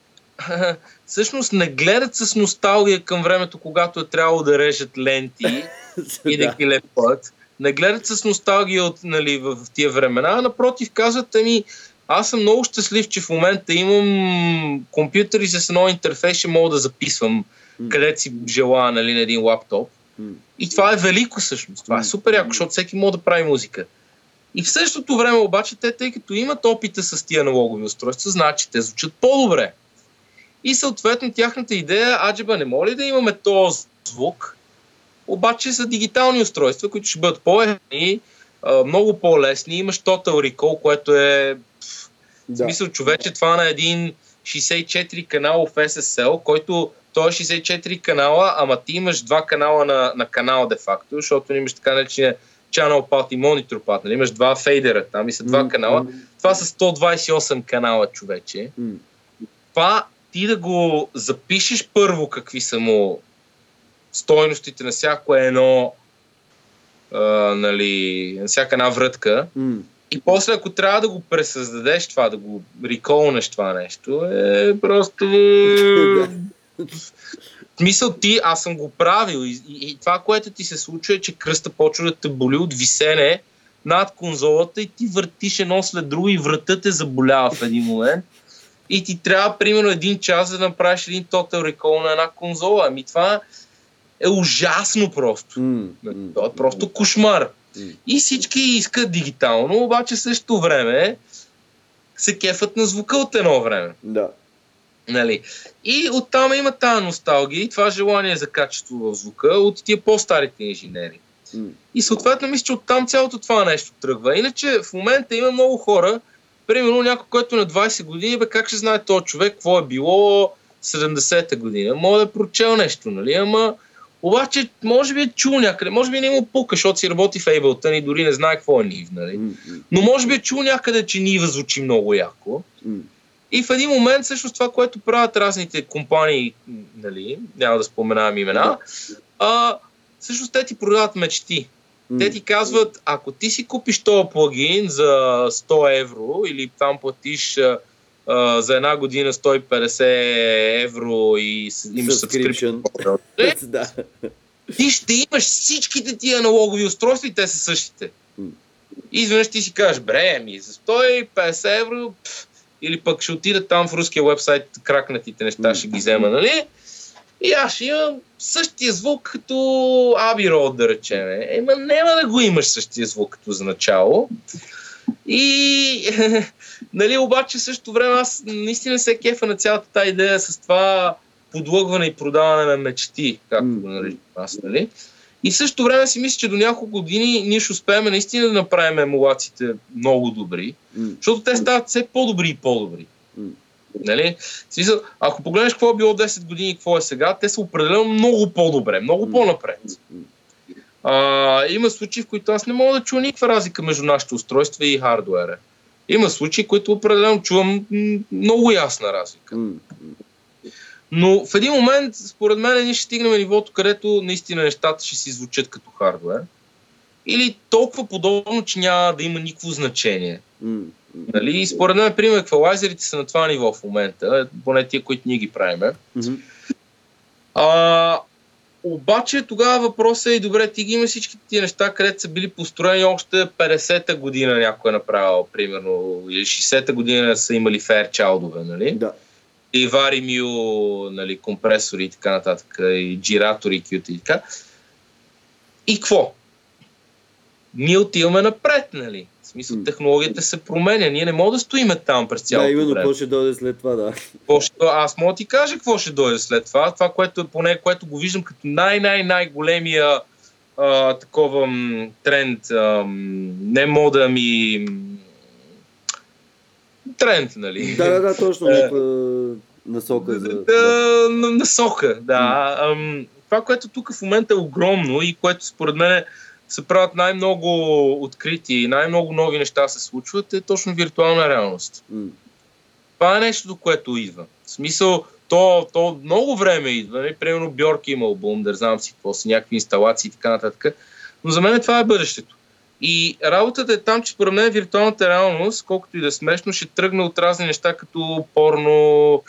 всъщност не гледат с носталгия към времето, когато е трябвало да режат ленти и да ги лепат. Не гледат с носталгия от, нали, в, в тия времена, а напротив казват, ами, аз съм много щастлив, че в момента имам компютър и с едно интерфейс ще мога да записвам mm. където си желая нали, на един лаптоп. Mm. И това е велико всъщност. Това е супер яко, защото всеки може да прави музика. И в същото време обаче те, тъй като имат опита с тия аналогови устройства, знаят, че те звучат по-добре. И съответно тяхната идея, аджеба, не моли да имаме този звук, обаче са дигитални устройства, които ще бъдат по-ефтини, много по-лесни. Имаш Total Recall, което е да. В смисъл, човече, това на един 64 каналов SSL, който той е 64 канала, ама ти имаш два канала на, на канал де-факто, защото имаш така наречения channel path и monitor path, нали? имаш два фейдера там и са два mm-hmm. канала. Това са 128 канала, човече. Mm-hmm. Това ти да го запишеш първо какви са му стойностите на всяко едно а, нали, на всяка една врътка. И после, ако трябва да го пресъздадеш това, да го реколнеш това нещо, е просто... Мисъл ти, аз съм го правил и, и, и това, което ти се случва е, че кръста почва да те боли от висене над конзолата и ти въртиш едно след друго и врата те заболява в един момент. И ти трябва примерно един час да направиш един Total Recall на една конзола. Ами това е ужасно просто. Mm, mm, това е просто кошмар. И всички искат дигитално, обаче същото време се кефат на звука от едно време.
Да.
Нали? И оттам има тази носталгия и това желание за качество в звука от тия по-старите инженери. Mm. И съответно мисля, че оттам цялото това нещо тръгва. Иначе в момента има много хора, примерно някой, който на 20 години, бе как ще знае този човек, какво е било 70-та година. Мога да е прочел нещо, нали? Ама обаче, може би е чул някъде, може би не му пука, защото си работи в Ableton и дори не знае какво е Нив, нали? Но може би е чул някъде, че Нива звучи много яко. И в един момент, всъщност това, което правят разните компании, нали, няма да споменавам имена, а, всъщност те ти продават мечти. Те ти казват, ако ти си купиш този плагин за 100 евро или там платиш за една година 150 евро и имаш subscription. да. Ти ще имаш всичките тия аналогови устройства и те са същите. И изведнъж ти си кажеш, бре, ми за 150 евро пф, или пък ще отида там в руския вебсайт, кракнатите неща ще ги взема, нали? И аз ще имам същия звук като Abbey Road, да речем. Ема няма да го имаш същия звук като за начало. И, нали, обаче също време аз наистина се кефа на цялата тази идея с това подлъгване и продаване на мечти, както го наричам аз, нали. И също време си мисля, че до няколко години ние ще успеем наистина да направим емулациите много добри, mm. защото те стават все по-добри и по-добри. Mm. Нали? Смисъл, ако погледнеш какво е било 10 години и какво е сега, те са определено много по-добре, много mm. по-напред. А, има случаи, в които аз не мога да чуя никаква разлика между нашите устройства и хардуера. Има случаи, които определено чувам много ясна разлика. Но в един момент, според мен, ние ще стигнем нивото, където наистина нещата ще си звучат като хардуер. Или толкова подобно, че няма да има никакво значение. Нали? И според мен, пример, еквалайзерите са на това ниво в момента, поне тия, които ние ги правиме. Mm-hmm. А, обаче тогава въпросът е, добре, ти ги има всички тия неща, където са били построени още 50-та година някой е направил, примерно, или 60-та година са имали ферчалдове, нали?
Да.
И варимио, нали, компресори и така нататък, и джиратори, кюти и така. И какво? Ние отиваме напред, нали? Смисъл, технологията се променя. Ние не можем да стоиме там през цялото
Да, именно, какво ще дойде след това, да.
Ще, аз мога да ти кажа какво ще дойде след това. Това, което е поне, което го виждам като най-най-най-големия а, такова м, тренд. А, не мода ми... Тренд, нали?
Да, да, да, точно. Е, насока. За... Да,
насока, да. Mm. Това, което тук в момента е огромно и което според мен е се правят най-много открити и най-много нови неща се случват, е точно виртуална реалност. Mm. Това е нещо, до което идва. В смисъл, то, то много време идва. Нали? Примерно Бьорк има албум, да знам си какво са, някакви инсталации и така нататък. Но за мен това е бъдещето. И работата е там, че според мен виртуалната реалност, колкото и да е смешно, ще тръгне от разни неща, като порно,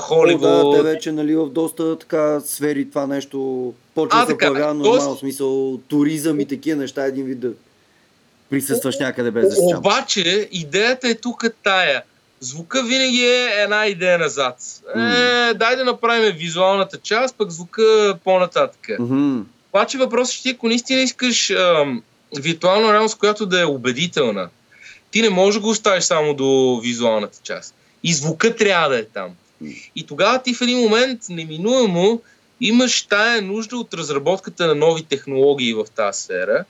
Холивуд.
Да, те вече нали, в доста така сфери това нещо почва да се появява нормално, тоест... смисъл туризъм и такива неща, един вид да присъстваш някъде без да
си Обаче, идеята е тук тая. Звука винаги е една идея назад. Mm. Е, дай да направим визуалната част, пък звука по-нататък. Mm-hmm. Обаче въпросът ще ти, ако наистина искаш ам, виртуална реалност, която да е убедителна, ти не можеш да го оставиш само до визуалната част. И звука трябва да е там. И тогава ти в един момент неминуемо имаш тая нужда от разработката на нови технологии в тази сфера.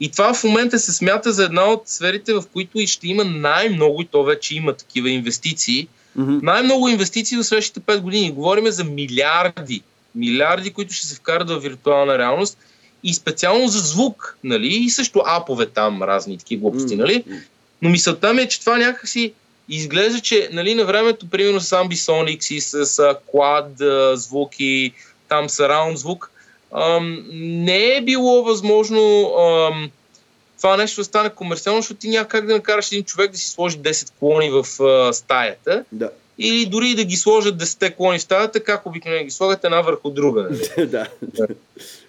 И това в момента се смята за една от сферите, в които и ще има най-много, и то вече има такива инвестиции, mm-hmm. най-много инвестиции в следващите 5 години. Говориме за милиарди. Милиарди, които ще се вкарат в виртуална реалност и специално за звук, нали? И също апове там, разни такива глупости, нали? Но мисълта ми е, че това някакси изглежда, че нали, на времето, примерно с Ambisonics и с, с Quad звуки, там с Round звук, ам, не е било възможно ам, това нещо да стане комерциално, защото ти няма как да накараш един човек да си сложи 10 клони в а, стаята.
Да.
Или дори да ги сложат 10 клони в стаята, как обикновено ги слагат една върху друга.
Нали? да.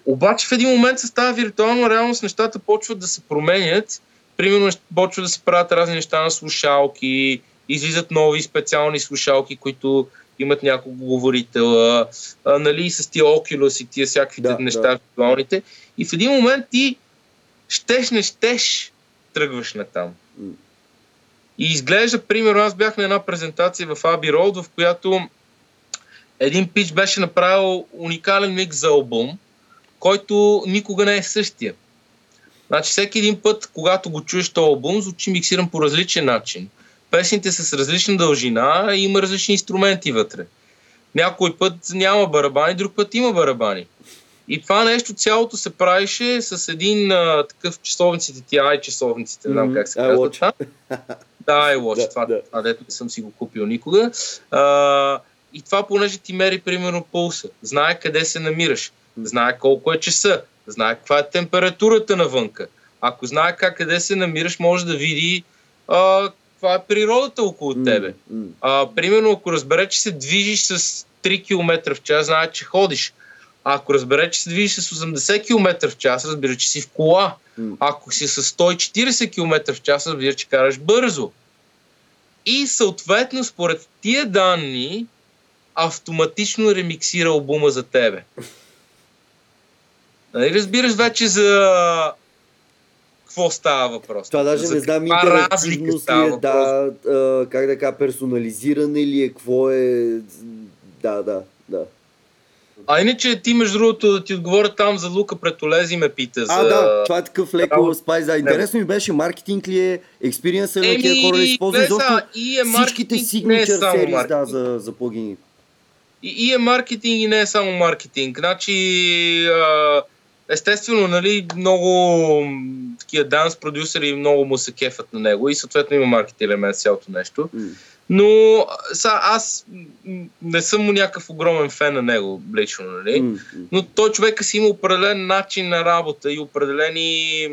Обаче в един момент с тази виртуална реалност нещата почват да се променят. Примерно почват да се правят разни неща на слушалки, излизат нови специални слушалки, които имат няколко говорителя, а, нали, с тия Oculus и тия всякакви да, неща да. И в един момент ти щеш, не щеш, тръгваш на там. И изглежда, примерно, аз бях на една презентация в Abbey Road, в която един пич беше направил уникален микс за албум, който никога не е същия. Значи всеки един път, когато го чуеш този албум, звучи миксиран по различен начин песните са с различна дължина и има различни инструменти вътре. Някой път няма барабани, друг път има барабани. И това нещо цялото се правише с един а, такъв часовниците, ти ай часовниците, не знам как се казва това. Да, е лошо, това, да. това дето не съм си го купил никога. А, и това понеже ти мери примерно пулса, знае къде се намираш, знае колко е часа, знае каква е температурата навънка. Ако знае как къде се намираш, може да види а, това е природата около тебе. Mm, А, примерно, ако разбере, че се движиш с 3 км в час, знае, че ходиш. А ако разбере, че се движиш с 80 км в час, разбира, че си в кола. Mm. Ако си с 140 км в час, разбира, че караш бързо. И съответно, според тия данни, автоматично ремиксира албума за тебе. Нали разбираш вече за какво става въпрос.
Това даже
За
не знам интерактивност ли е, да, а, как да кажа, персонализиране ли е, какво е... Да, да, да.
А иначе ти, между другото, да ти отговоря там за Лука Претолези ме пита. За...
А, да, това е такъв леко спайс. Да, интересно ми беше, маркетинг ли е, експириенса на тия хора да използват, защото е всичките signature е серии да, за, за плагини.
И, и е маркетинг и не е само маркетинг. Значи, а, естествено, нали, много такива данс продюсери много му се кефат на него и съответно има маркет елемент цялото нещо. Но са, аз не съм му някакъв огромен фен на него, лично, нали? Но той човека си има определен начин на работа и определени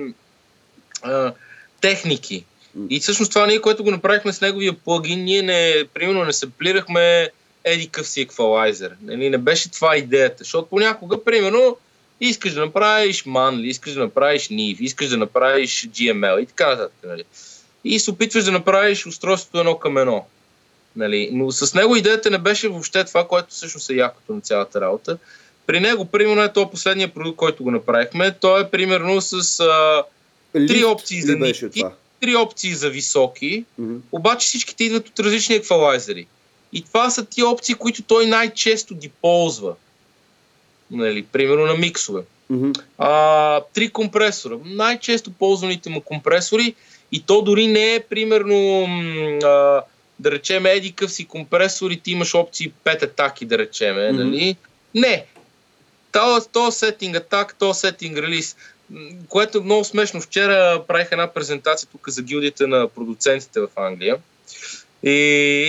а, техники. И всъщност това ние, което го направихме с неговия плагин, ние не, примерно не сеплирахме еди къв си еквалайзер. Нали? Не беше това идеята, защото понякога, примерно, Искаш да направиш Manly, искаш да направиш NIV, искаш да направиш GML и така нататък. Нали? И се опитваш да направиш устройството едно към едно. Нали? Но с него идеята не беше въобще това, което всъщност е якото на цялата работа. При него, примерно, е то последния продукт, който го направихме. Той е примерно с а, три опции за ниски, три опции за високи, mm-hmm. обаче всичките идват от различни еквалайзери. И това са ти опции, които той най-често ги ползва нали, примерно на миксове. Mm-hmm. А, три компресора. Най-често ползваните му компресори и то дори не е примерно а, да речем еди къв си компресор и ти имаш опции 5 атаки да речем. Mm-hmm. Нали? Не. То, то сетинг атак, то сетинг релиз. Което е много смешно. Вчера правих една презентация тук за гилдията на продуцентите в Англия. И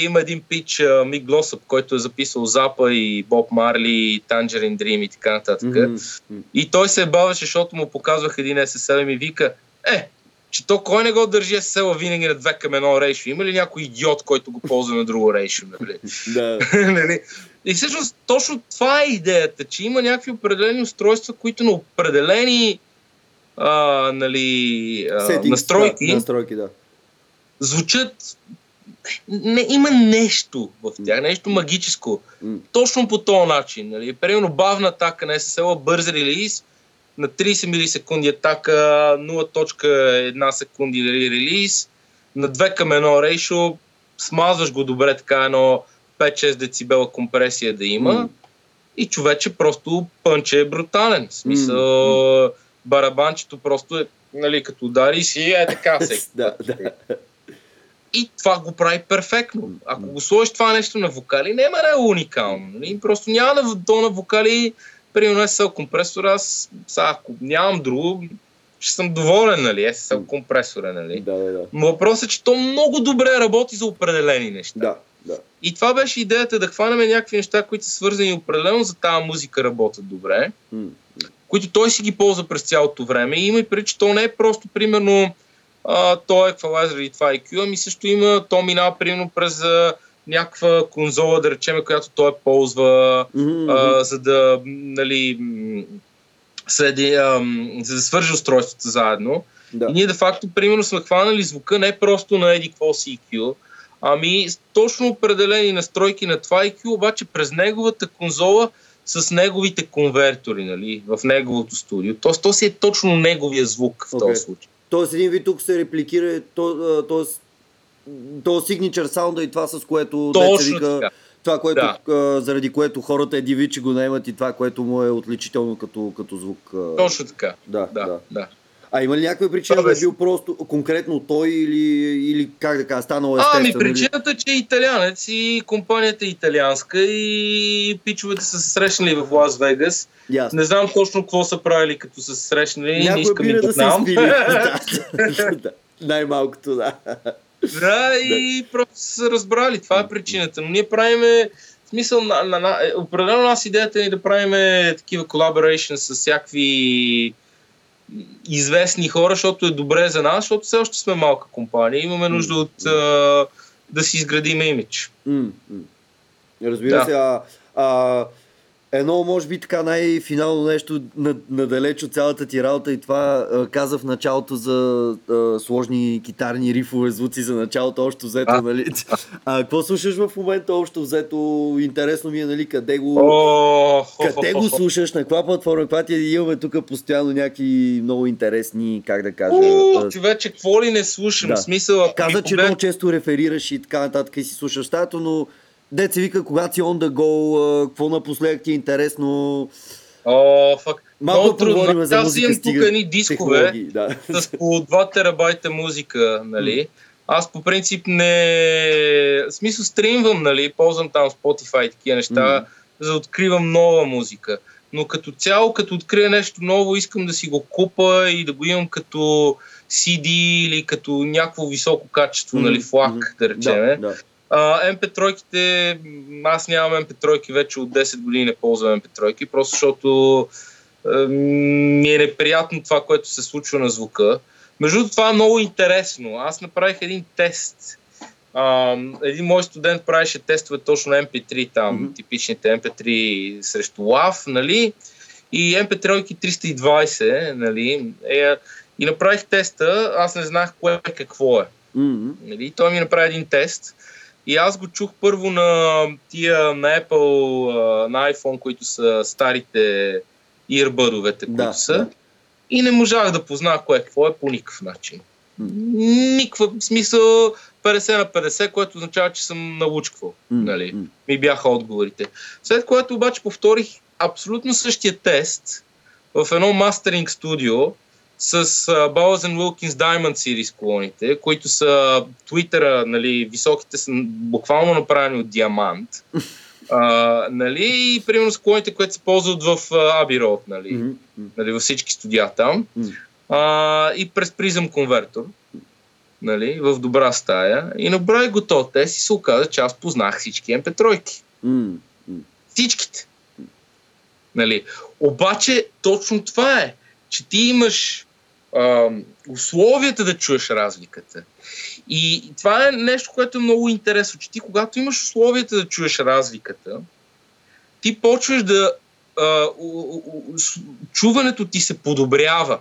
има един пич, Мик Глосъп, който е записал Запа и Боб Марли, Tangerine Dream и така нататък. Mm-hmm. И той се бавеше, защото му показвах един SSL и ми вика, е, че то кой не го държи SSL винаги на две към едно рейшо? Има ли някой идиот, който го ползва на друго рейшо? Нали?
да.
Нали? и всъщност точно това е идеята, че има някакви определени устройства, които на определени а, нали, а, Settings, настройки,
да, настройки да.
звучат не, има нещо в тях, нещо магическо. Точно по този начин. Нали. Примерно бавна атака на SSL, бърз релиз, на 30 милисекунди атака, 0.1 секунди нали, релиз, на 2 към 1 рейшо, смазваш го добре така едно 5-6 децибела компресия да има mm. и човече просто пънче е брутален. В смисъл, mm. барабанчето просто е, нали, като удари си, е така се.
да, да.
И това го прави перфектно. Ако го сложиш това нещо на вокали, няма да е уникално. Нали? Просто няма да на вокали, примерно SSL компресор, аз са, ако нямам друго, ще съм доволен, нали, SSL компресора, нали.
Да, да, да.
Но въпросът е, че то много добре работи за определени неща.
Да, да.
И това беше идеята да хванем някакви неща, които са свързани определено за тази музика работят добре, mm. които той си ги ползва през цялото време. И има и преди, че то не е просто, примерно, а, то е еквалайзер и това IQ, ами също има, то минава примерно през а, някаква конзола, да речем, която той ползва, mm-hmm. а, за да, нали, следи, а, за да свържи устройството заедно. Да. И ние де факто, примерно, сме хванали звука не просто на еди какво си EQ, ами точно определени настройки на това IQ, обаче през неговата конзола с неговите конвертори, нали, в неговото студио. Тоест, то си е точно неговия звук в okay. този случай.
Тоест един вид тук се репликира, то, то, то signature саунда и това с което
Точно вика,
това, което, да. заради което хората еди че го наемат и това, което му е отличително като, като звук.
Точно така.
Да, да. да. да. А има ли някаква причина да е бил просто конкретно той или, или как да кажа, станало естествено?
Ами причината е, че е италианец и компанията е италианска и пичовете са се срещнали в Лас Вегас.
Ясно.
Не знам точно какво са правили като са се срещнали.
Някой
не искам
да,
да знам.
да, най-малкото, да.
Да, и просто са разбрали. Това е причината. Но ние правиме смисъл, на, на, на, определено нас идеята е да правим такива collaboration с всякакви известни хора, защото е добре за нас, защото все още сме малка компания. Имаме нужда от а, да си изградим имидж.
Разбира да. се, а, а Едно, може би така най-финално нещо надалеч от цялата ти работа и това а, каза в началото за а, сложни китарни рифове, звуци за началото, общо взето, а, нали? А какво слушаш в момента, общо взето? Интересно ми е, нали, къде го,
О,
къде го слушаш, на каква платформа, каква ти е? имаме тук постоянно някакви много интересни, как да кажа...
О, вече какво ли не слушам? Да. Смисъл,
Каза, че много често реферираш и така нататък и си слушаш стаята, но Деца вика, когато си on the go, какво напоследък ти е интересно.
О, фак.
Малко Много трудно.
За Аз имам тук едни дискове да. с по 2 терабайта музика, нали? Аз по принцип не... В смисъл стримвам, нали? Ползвам там Spotify и такива неща, за да откривам нова музика. Но като цяло, като открия нещо ново, искам да си го купа и да го имам като CD или като някакво високо качество, mm. нали, флаг, да речем. Да, да. MP3-ките, аз нямам MP3-ки вече от 10 години не ползвам MP3-ки, просто защото е, ми е неприятно това, което се случва на звука. Между другото, това е много интересно. Аз направих един тест. А, един мой студент правеше тестове точно на MP3 там, mm-hmm. типичните MP3 срещу LAV, нали? И MP3 320, нали? Е, и направих теста, аз не знах кое какво е.
Mm-hmm.
Нали? Той ми направи един тест и аз го чух първо на тия на Apple, на iPhone, които са старите които да, са. Да. И не можах да позная кое какво е по никакъв начин. Никакъв смисъл 50 на 50, което означава, че съм научквал. Нали? Ми бяха отговорите. След което обаче повторих абсолютно същия тест в едно мастеринг студио, с uh, Bowers Wilkins Diamond Series колоните, които са Twitter, нали, високите са буквално направени от диамант. Uh, нали, и примерно с колоните, които се ползват в Abbey Road, нали, mm-hmm. нали, във всички студия там. Uh, и през призъм конвертор. нали, в добра стая и набрах го то тест и се оказа, че аз познах всички MP3.
М,
Всичките. Нали. Обаче точно това е, че ти имаш а, условията да чуеш разликата. И това е нещо, което е много интересно, че ти когато имаш условията да чуеш разликата, ти почваш да... А, у, у, чуването ти се подобрява.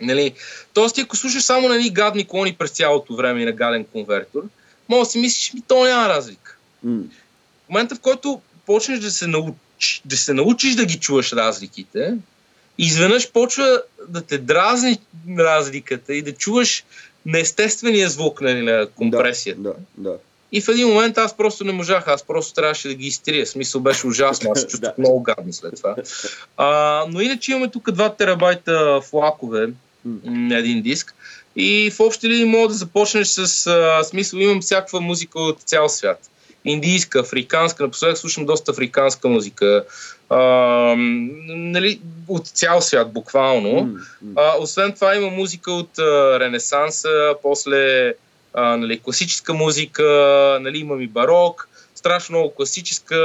Нали? Тоест, ти ако слушаш само на едни гадни клони през цялото време и на гаден конвертор, може да си мислиш, ми то няма разлика.
м,
В момента, в който почнеш да се, науч, да се научиш да ги чуваш разликите, изведнъж почва да те дразни разликата и да чуваш неестествения звук нали, на компресията.
Да, да.
И в един момент аз просто не можах, аз просто трябваше да ги изтрия. Смисъл беше ужасно, аз се чувствах
Да.
много гадно след това. А, но иначе имаме тук 2 терабайта флакове,
м,
един диск. И в общи линии мога да започнеш с а, смисъл, имам всякаква музика от цял свят. Индийска, африканска, напоследък слушам доста африканска музика. А, нали, от цял свят, буквално. А, освен това има музика от а, Ренесанса, после а, нали, класическа музика, нали, имам и барок, страшно много класическа,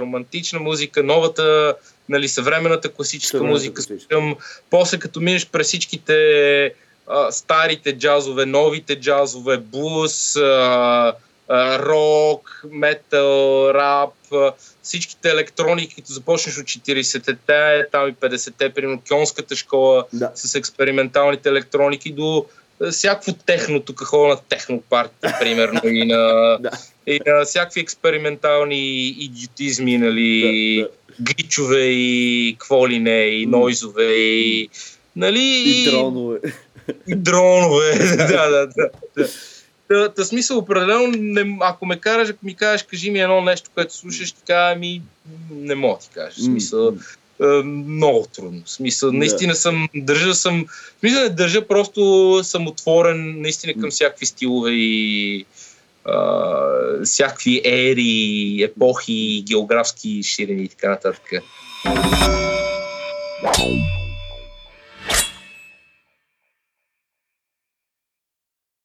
романтична музика, новата, нали, съвременната класическа
Съвременната
музика.
класическа.
После като минеш през всичките а, старите джазове, новите джазове, блуз, а, рок, метал, рап, всичките електроники, като започнеш от 40-те, там и 50-те, примерно Кьонската школа,
Да.
с експерименталните електроники до е, всякакво техно, тук ходя на технопартия, примерно, и на,
Да.
и на всякакви експериментални идиотизми, нали,
Да, да.
гличове и какво ли не, и нойзове, и, нали,
И дронове.
и дронове. да, да, да. да. Та, та смисъл, определено, не, ако ме караш, ако ми кажеш, кажи ми едно нещо, което слушаш, така ми не мога ти кажа. Смисъл,
М,
е, много трудно. Смисъл,
Да.
наистина съм, държа съм, смисъл не държа, просто съм отворен наистина към всякакви стилове и а, всякакви ери, епохи, географски ширини и така нататък.